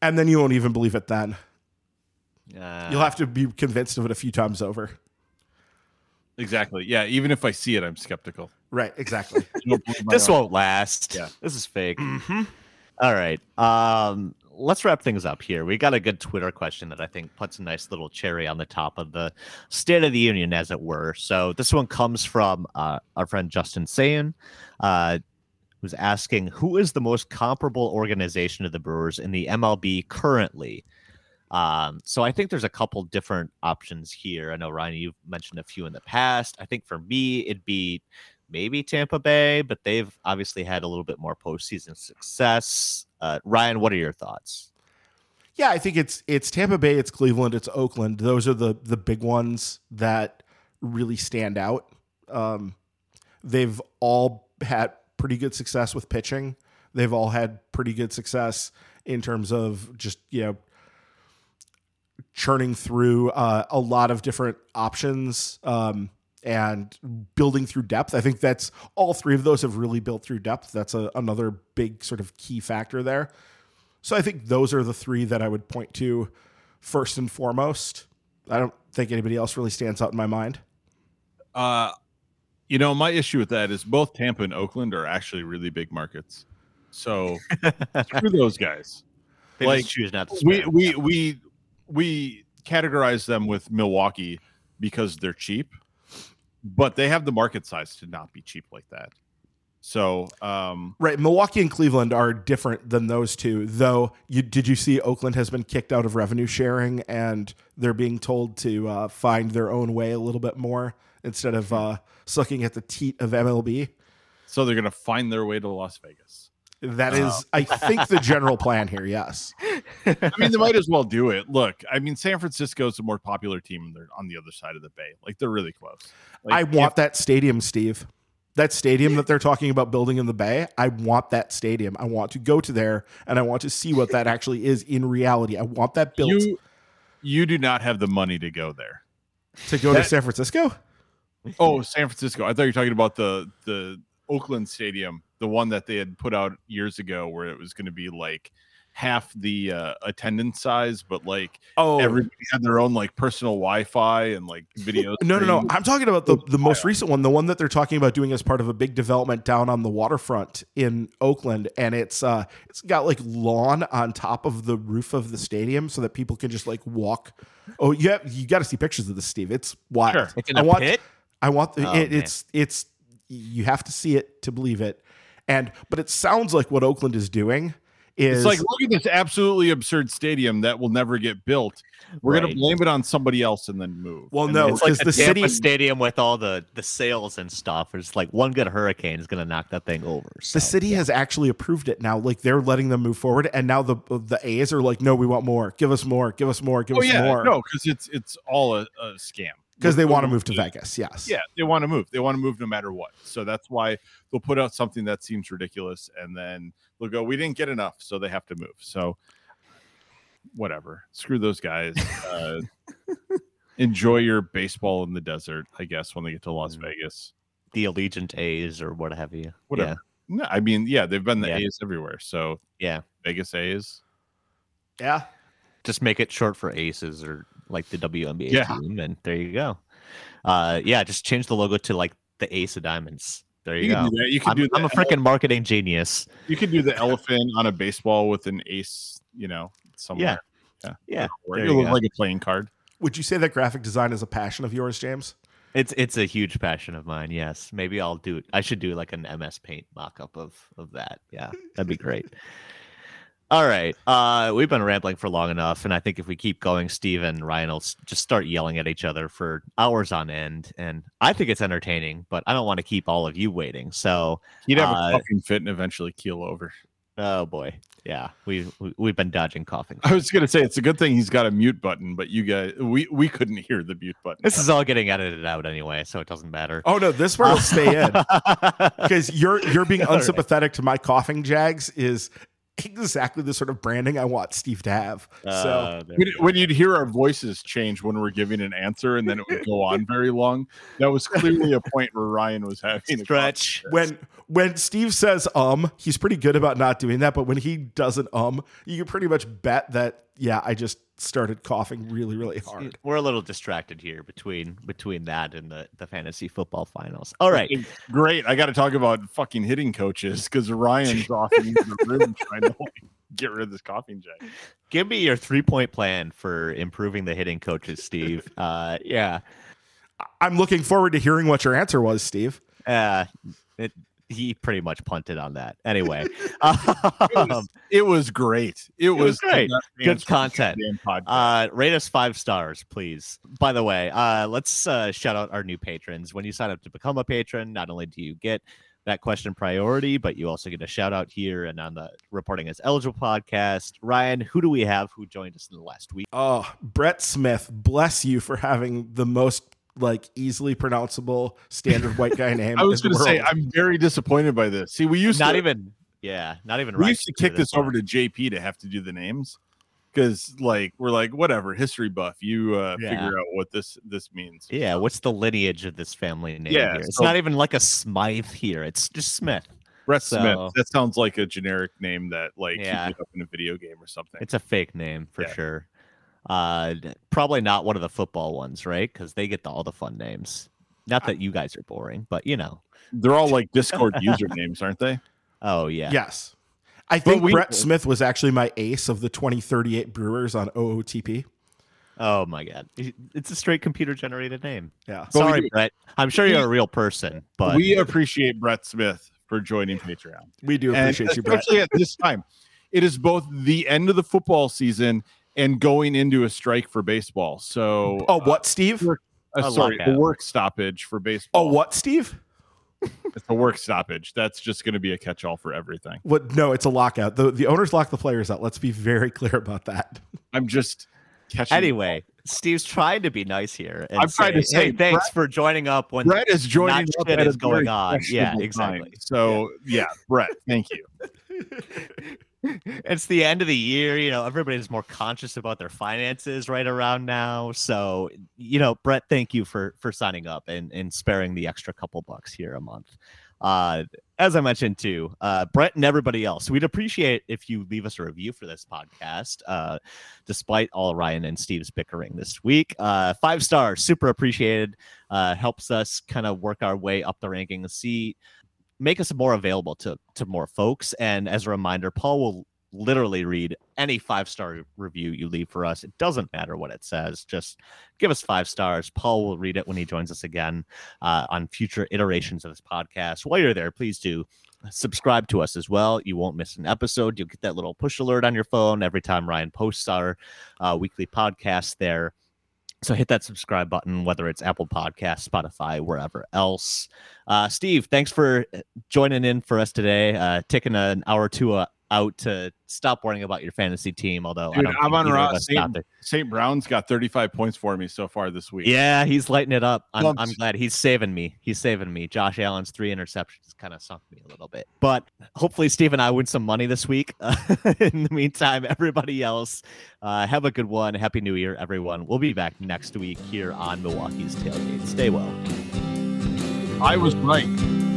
And then you won't even believe it then. Uh, You'll have to be convinced of it a few times over. Exactly. Yeah. Even if I see it, I'm skeptical. Right. Exactly. <laughs> this won't last. Yeah. This is fake. Mm-hmm. All right. Um, let's wrap things up here. We got a good Twitter question that I think puts a nice little cherry on the top of the State of the Union, as it were. So this one comes from uh, our friend Justin Sayin, uh, who's asking, "Who is the most comparable organization to the Brewers in the MLB currently?" Um, so I think there's a couple different options here. I know Ryan, you've mentioned a few in the past. I think for me, it'd be maybe Tampa Bay, but they've obviously had a little bit more postseason success. Uh, Ryan, what are your thoughts? Yeah, I think it's it's Tampa Bay, it's Cleveland, it's Oakland. Those are the the big ones that really stand out. Um, they've all had pretty good success with pitching. They've all had pretty good success in terms of just you know churning through uh, a lot of different options um, and building through depth. I think that's all three of those have really built through depth. That's a, another big sort of key factor there. So I think those are the three that I would point to first and foremost. I don't think anybody else really stands out in my mind. Uh, you know, my issue with that is both Tampa and Oakland are actually really big markets. So <laughs> screw those guys. They Like, just choose not to. We we we we categorize them with Milwaukee because they're cheap, but they have the market size to not be cheap like that. So, um, Right, Milwaukee and Cleveland are different than those two. Though, you did you see Oakland has been kicked out of revenue sharing, and they're being told to uh, find their own way a little bit more instead of uh, sucking at the teat of MLB. so they're gonna find their way to Las Vegas. That is, um, I think, the general plan here. Yes, I mean, they might as well do it. Look, I mean, San Francisco is a more popular team. and They're on the other side of the bay. Like they're really close. Like, I want that stadium, Steve. That stadium that they're talking about building in the Bay. I want that stadium. I want to go to there, and I want to see what that actually is in reality. I want that built you you do not have the money to go there. to go to San Francisco. Oh, San Francisco. I thought you were talking about the the Oakland Stadium, the one that they had put out years ago, where it was going to be like half the uh, attendance size, but like Oh, everybody had their own like personal Wi-Fi and like video. No, no, no. I'm talking about the, the most recent one, the one that they're talking about doing as part of a big development down on the waterfront in Oakland, and it's uh it's got like lawn on top of the roof of the stadium so that people can just like walk. Oh, yeah, you got to see pictures of this, Steve. It's wild. Sure. It's in I a want, pit. I want the, Oh, it, it's it's you have to see it to believe it, and but it sounds like what Oakland is doing is It's like look at this absolutely absurd stadium that will never get built. We're Right. gonna blame it on somebody else and then move. Well, And no, It's like because the, the Tampa city- stadium with all the the sails and stuff. It's like one good hurricane is going to knock that thing over. So, the city has actually approved it now. Like they're letting them move forward, and now the the A's are like, no, we want more. Give us more. Give us more. Give oh us yeah, more. no, because it's it's all a, a scam. Because they want to move to at. Vegas. Yes. Yeah, they want to move. They want to move no matter what. So that's why they'll put out something that seems ridiculous, and then they'll go, "We didn't get enough," so they have to move. So whatever. Screw those guys. Uh, enjoy your baseball in the desert, I guess, when they get to Las Mm. Vegas. the Allegiant A's or what have you. Whatever. No, I mean, yeah, they've been the Yeah. A's everywhere. So Yeah. Vegas A's. Yeah. Just make it short for Aces or like the WNBA Yeah. team, and there you go. Uh, yeah, just change the logo to like the Ace of Diamonds. There you, You can go. do that. You can I'm, do. The I'm a freaking marketing genius. You could do the elephant on a baseball with an ace. You know, somewhere. Yeah, yeah. there it you look go. like a playing card. Would you say that graphic design is a passion of yours, James? It's it's a huge passion of mine. Yes, maybe I'll do. I should do like an MS Paint mock-up of of that. Yeah, that'd be great. All right, uh, we've been rambling for long enough, and I think if we keep going, Steve and Ryan will just start yelling at each other for hours on end. And I think it's entertaining, but I don't want to keep all of you waiting. So, you'd have Uh, a coughing fit and eventually keel over. oh boy, yeah, we, we we've been dodging coughing. I was gonna say it's a good thing he's got a mute button, but you guys, we we couldn't hear the mute button. This is all getting edited out anyway, so it doesn't matter. Oh no, this part will stay in <laughs> because you're you're being All right. unsympathetic to my coughing jags is exactly the sort of branding I want Steve to have. so Uh, there when, when you'd hear our voices change when we're giving an answer, and then it would go on <laughs> very long. That was clearly a point where Ryan was having a stretch. when when Steve says um, he's pretty good about not doing that, but when he doesn't um, you can pretty much bet that yeah, I just started coughing really really hard. We're a little distracted here between between that and the the fantasy football finals. All right. Great. I got to talk about fucking hitting coaches because Ryan's <laughs> off in the room trying to get rid of this coughing jack. Give me your three point plan for improving the hitting coaches, Steve. <laughs> Uh, yeah. I'm looking forward to hearing what your answer was, Steve. Uh, it, he pretty much punted on that. Anyway, <laughs> It was, um, it was great. It, was was, great. Good answer to the content. uh, rate us five stars, please. By the way, uh, let's uh, shout out our new patrons. When you sign up to become a patron, not only do you get that question priority, but you also get a shout out here and on the reporting as eligible podcast. Ryan, who do we have who joined us in the last week? Oh, Brett Smith, bless you for having the most like easily pronounceable standard white guy <laughs> name. I was going to say I'm very disappointed by this. See, we used Not to even, yeah, not even. we used to kick do this over to JP to have to do the names because, like, we're like, whatever, history buff, you uh, Yeah. figure out what this this means. Yeah, what's the lineage of this family name? Yeah, here? it's so- not even like a Smythe here. It's just Smith. Brett So- Smith. That sounds like a generic name that like Yeah. you pick up in a video game or something. It's a fake name for Yeah. sure. Uh, probably not one of the football ones, right? Because they get the, all the fun names. Not that you guys are boring, but you know. They're all like Discord usernames, aren't they? Oh yeah. yes. I think we- Brett <laughs> Smith was actually my ace of the 2038 Brewers on OOTP. Oh my god. It's a straight computer generated name. Yeah. But Sorry, do- Brett. I'm sure you're a real person, but we appreciate Brett Smith for joining Patreon. We do And appreciate you, Brett. especially at this time. It is both the end of the football season and going into a strike for baseball. So, Oh, what, Steve? uh, a sorry, lockout. a work stoppage for baseball. Oh, what, Steve? <laughs> It's a work stoppage. That's just going to be a catch-all for everything. What? No, it's a lockout. The the owners lock the players out. Let's be very <laughs> clear about that. I'm just catching. anyway, Steve's trying to be nice here. And I'm trying to say, hey, thanks for joining up when Brett is joining not up shit is going on. Yeah, exactly. time. So yeah, Brett, thank you. <laughs> <laughs> it's the end of the year. You know, everybody's more conscious about their finances right around now. So, you know, Brett, thank you for for signing up and and sparing the extra couple bucks here a month. Uh, as I mentioned too, uh, Brett and everybody else, we'd appreciate if you leave us a review for this podcast. Uh, despite all Ryan and Steve's bickering this week, uh, five stars, super appreciated. Uh, helps us kind of work our way up the rankings, see make us more available to to more folks. And as a reminder, Paul will literally read any five star review you leave for us. It doesn't matter what it says. Just give us five stars. Paul will read it when he joins us again uh, on future iterations of this podcast. While you're there, please do subscribe to us as well. You won't miss an episode. You'll get that little push alert on your phone every time Ryan posts our uh, weekly podcast there. So hit that subscribe button, whether it's Apple Podcast, Spotify, wherever else. Uh, Steve, thanks for uh, joining in for us today. Uh, taking an hour or two uh, out to stop worrying about your fantasy team. Although I Dude, don't Amon-Ra St. St. Brown's got 35 points for me so far this week. Yeah, he's lighting it up. I'm, I'm glad he's saving me. He's saving me. Josh Allen's three interceptions kind of sunk me a little bit, but hopefully Steve and I win some money this week. <laughs> in the meantime, everybody else, uh, have a good one. Happy New Year, everyone. We'll be back next week here on Milwaukee's Tailgate. Stay well. I was right.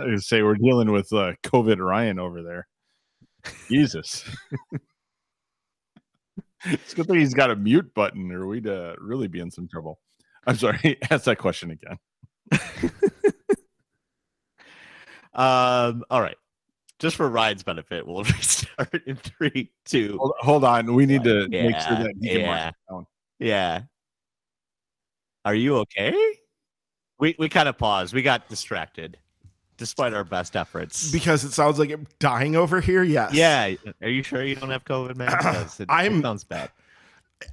I was say we're dealing with uh, COVID Ryan over there. Jesus. it's good thing he's got a mute button, or we'd uh, really be in some trouble. I'm sorry. <laughs> Ask that question again. <laughs> Um, all right. Just for Ryan's benefit, we'll <laughs> restart in three, two. Hold, hold on. We need to make sure Yeah, that he can yeah. Yeah. Are you okay? We we kind of paused. We got distracted, despite our best efforts. Because it sounds like I'm dying over here. Yes. yeah. Are you sure you don't have COVID, man? <clears throat> it, it I'm- sounds bad.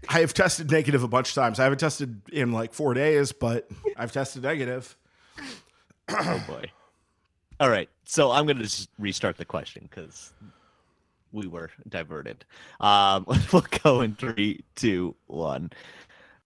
I have tested negative a bunch of times. I haven't tested in like four days, but I've tested negative. <clears throat> Oh boy. All right. So I'm gonna just restart the question because we were diverted. Um, <laughs> we'll go in three, two, one.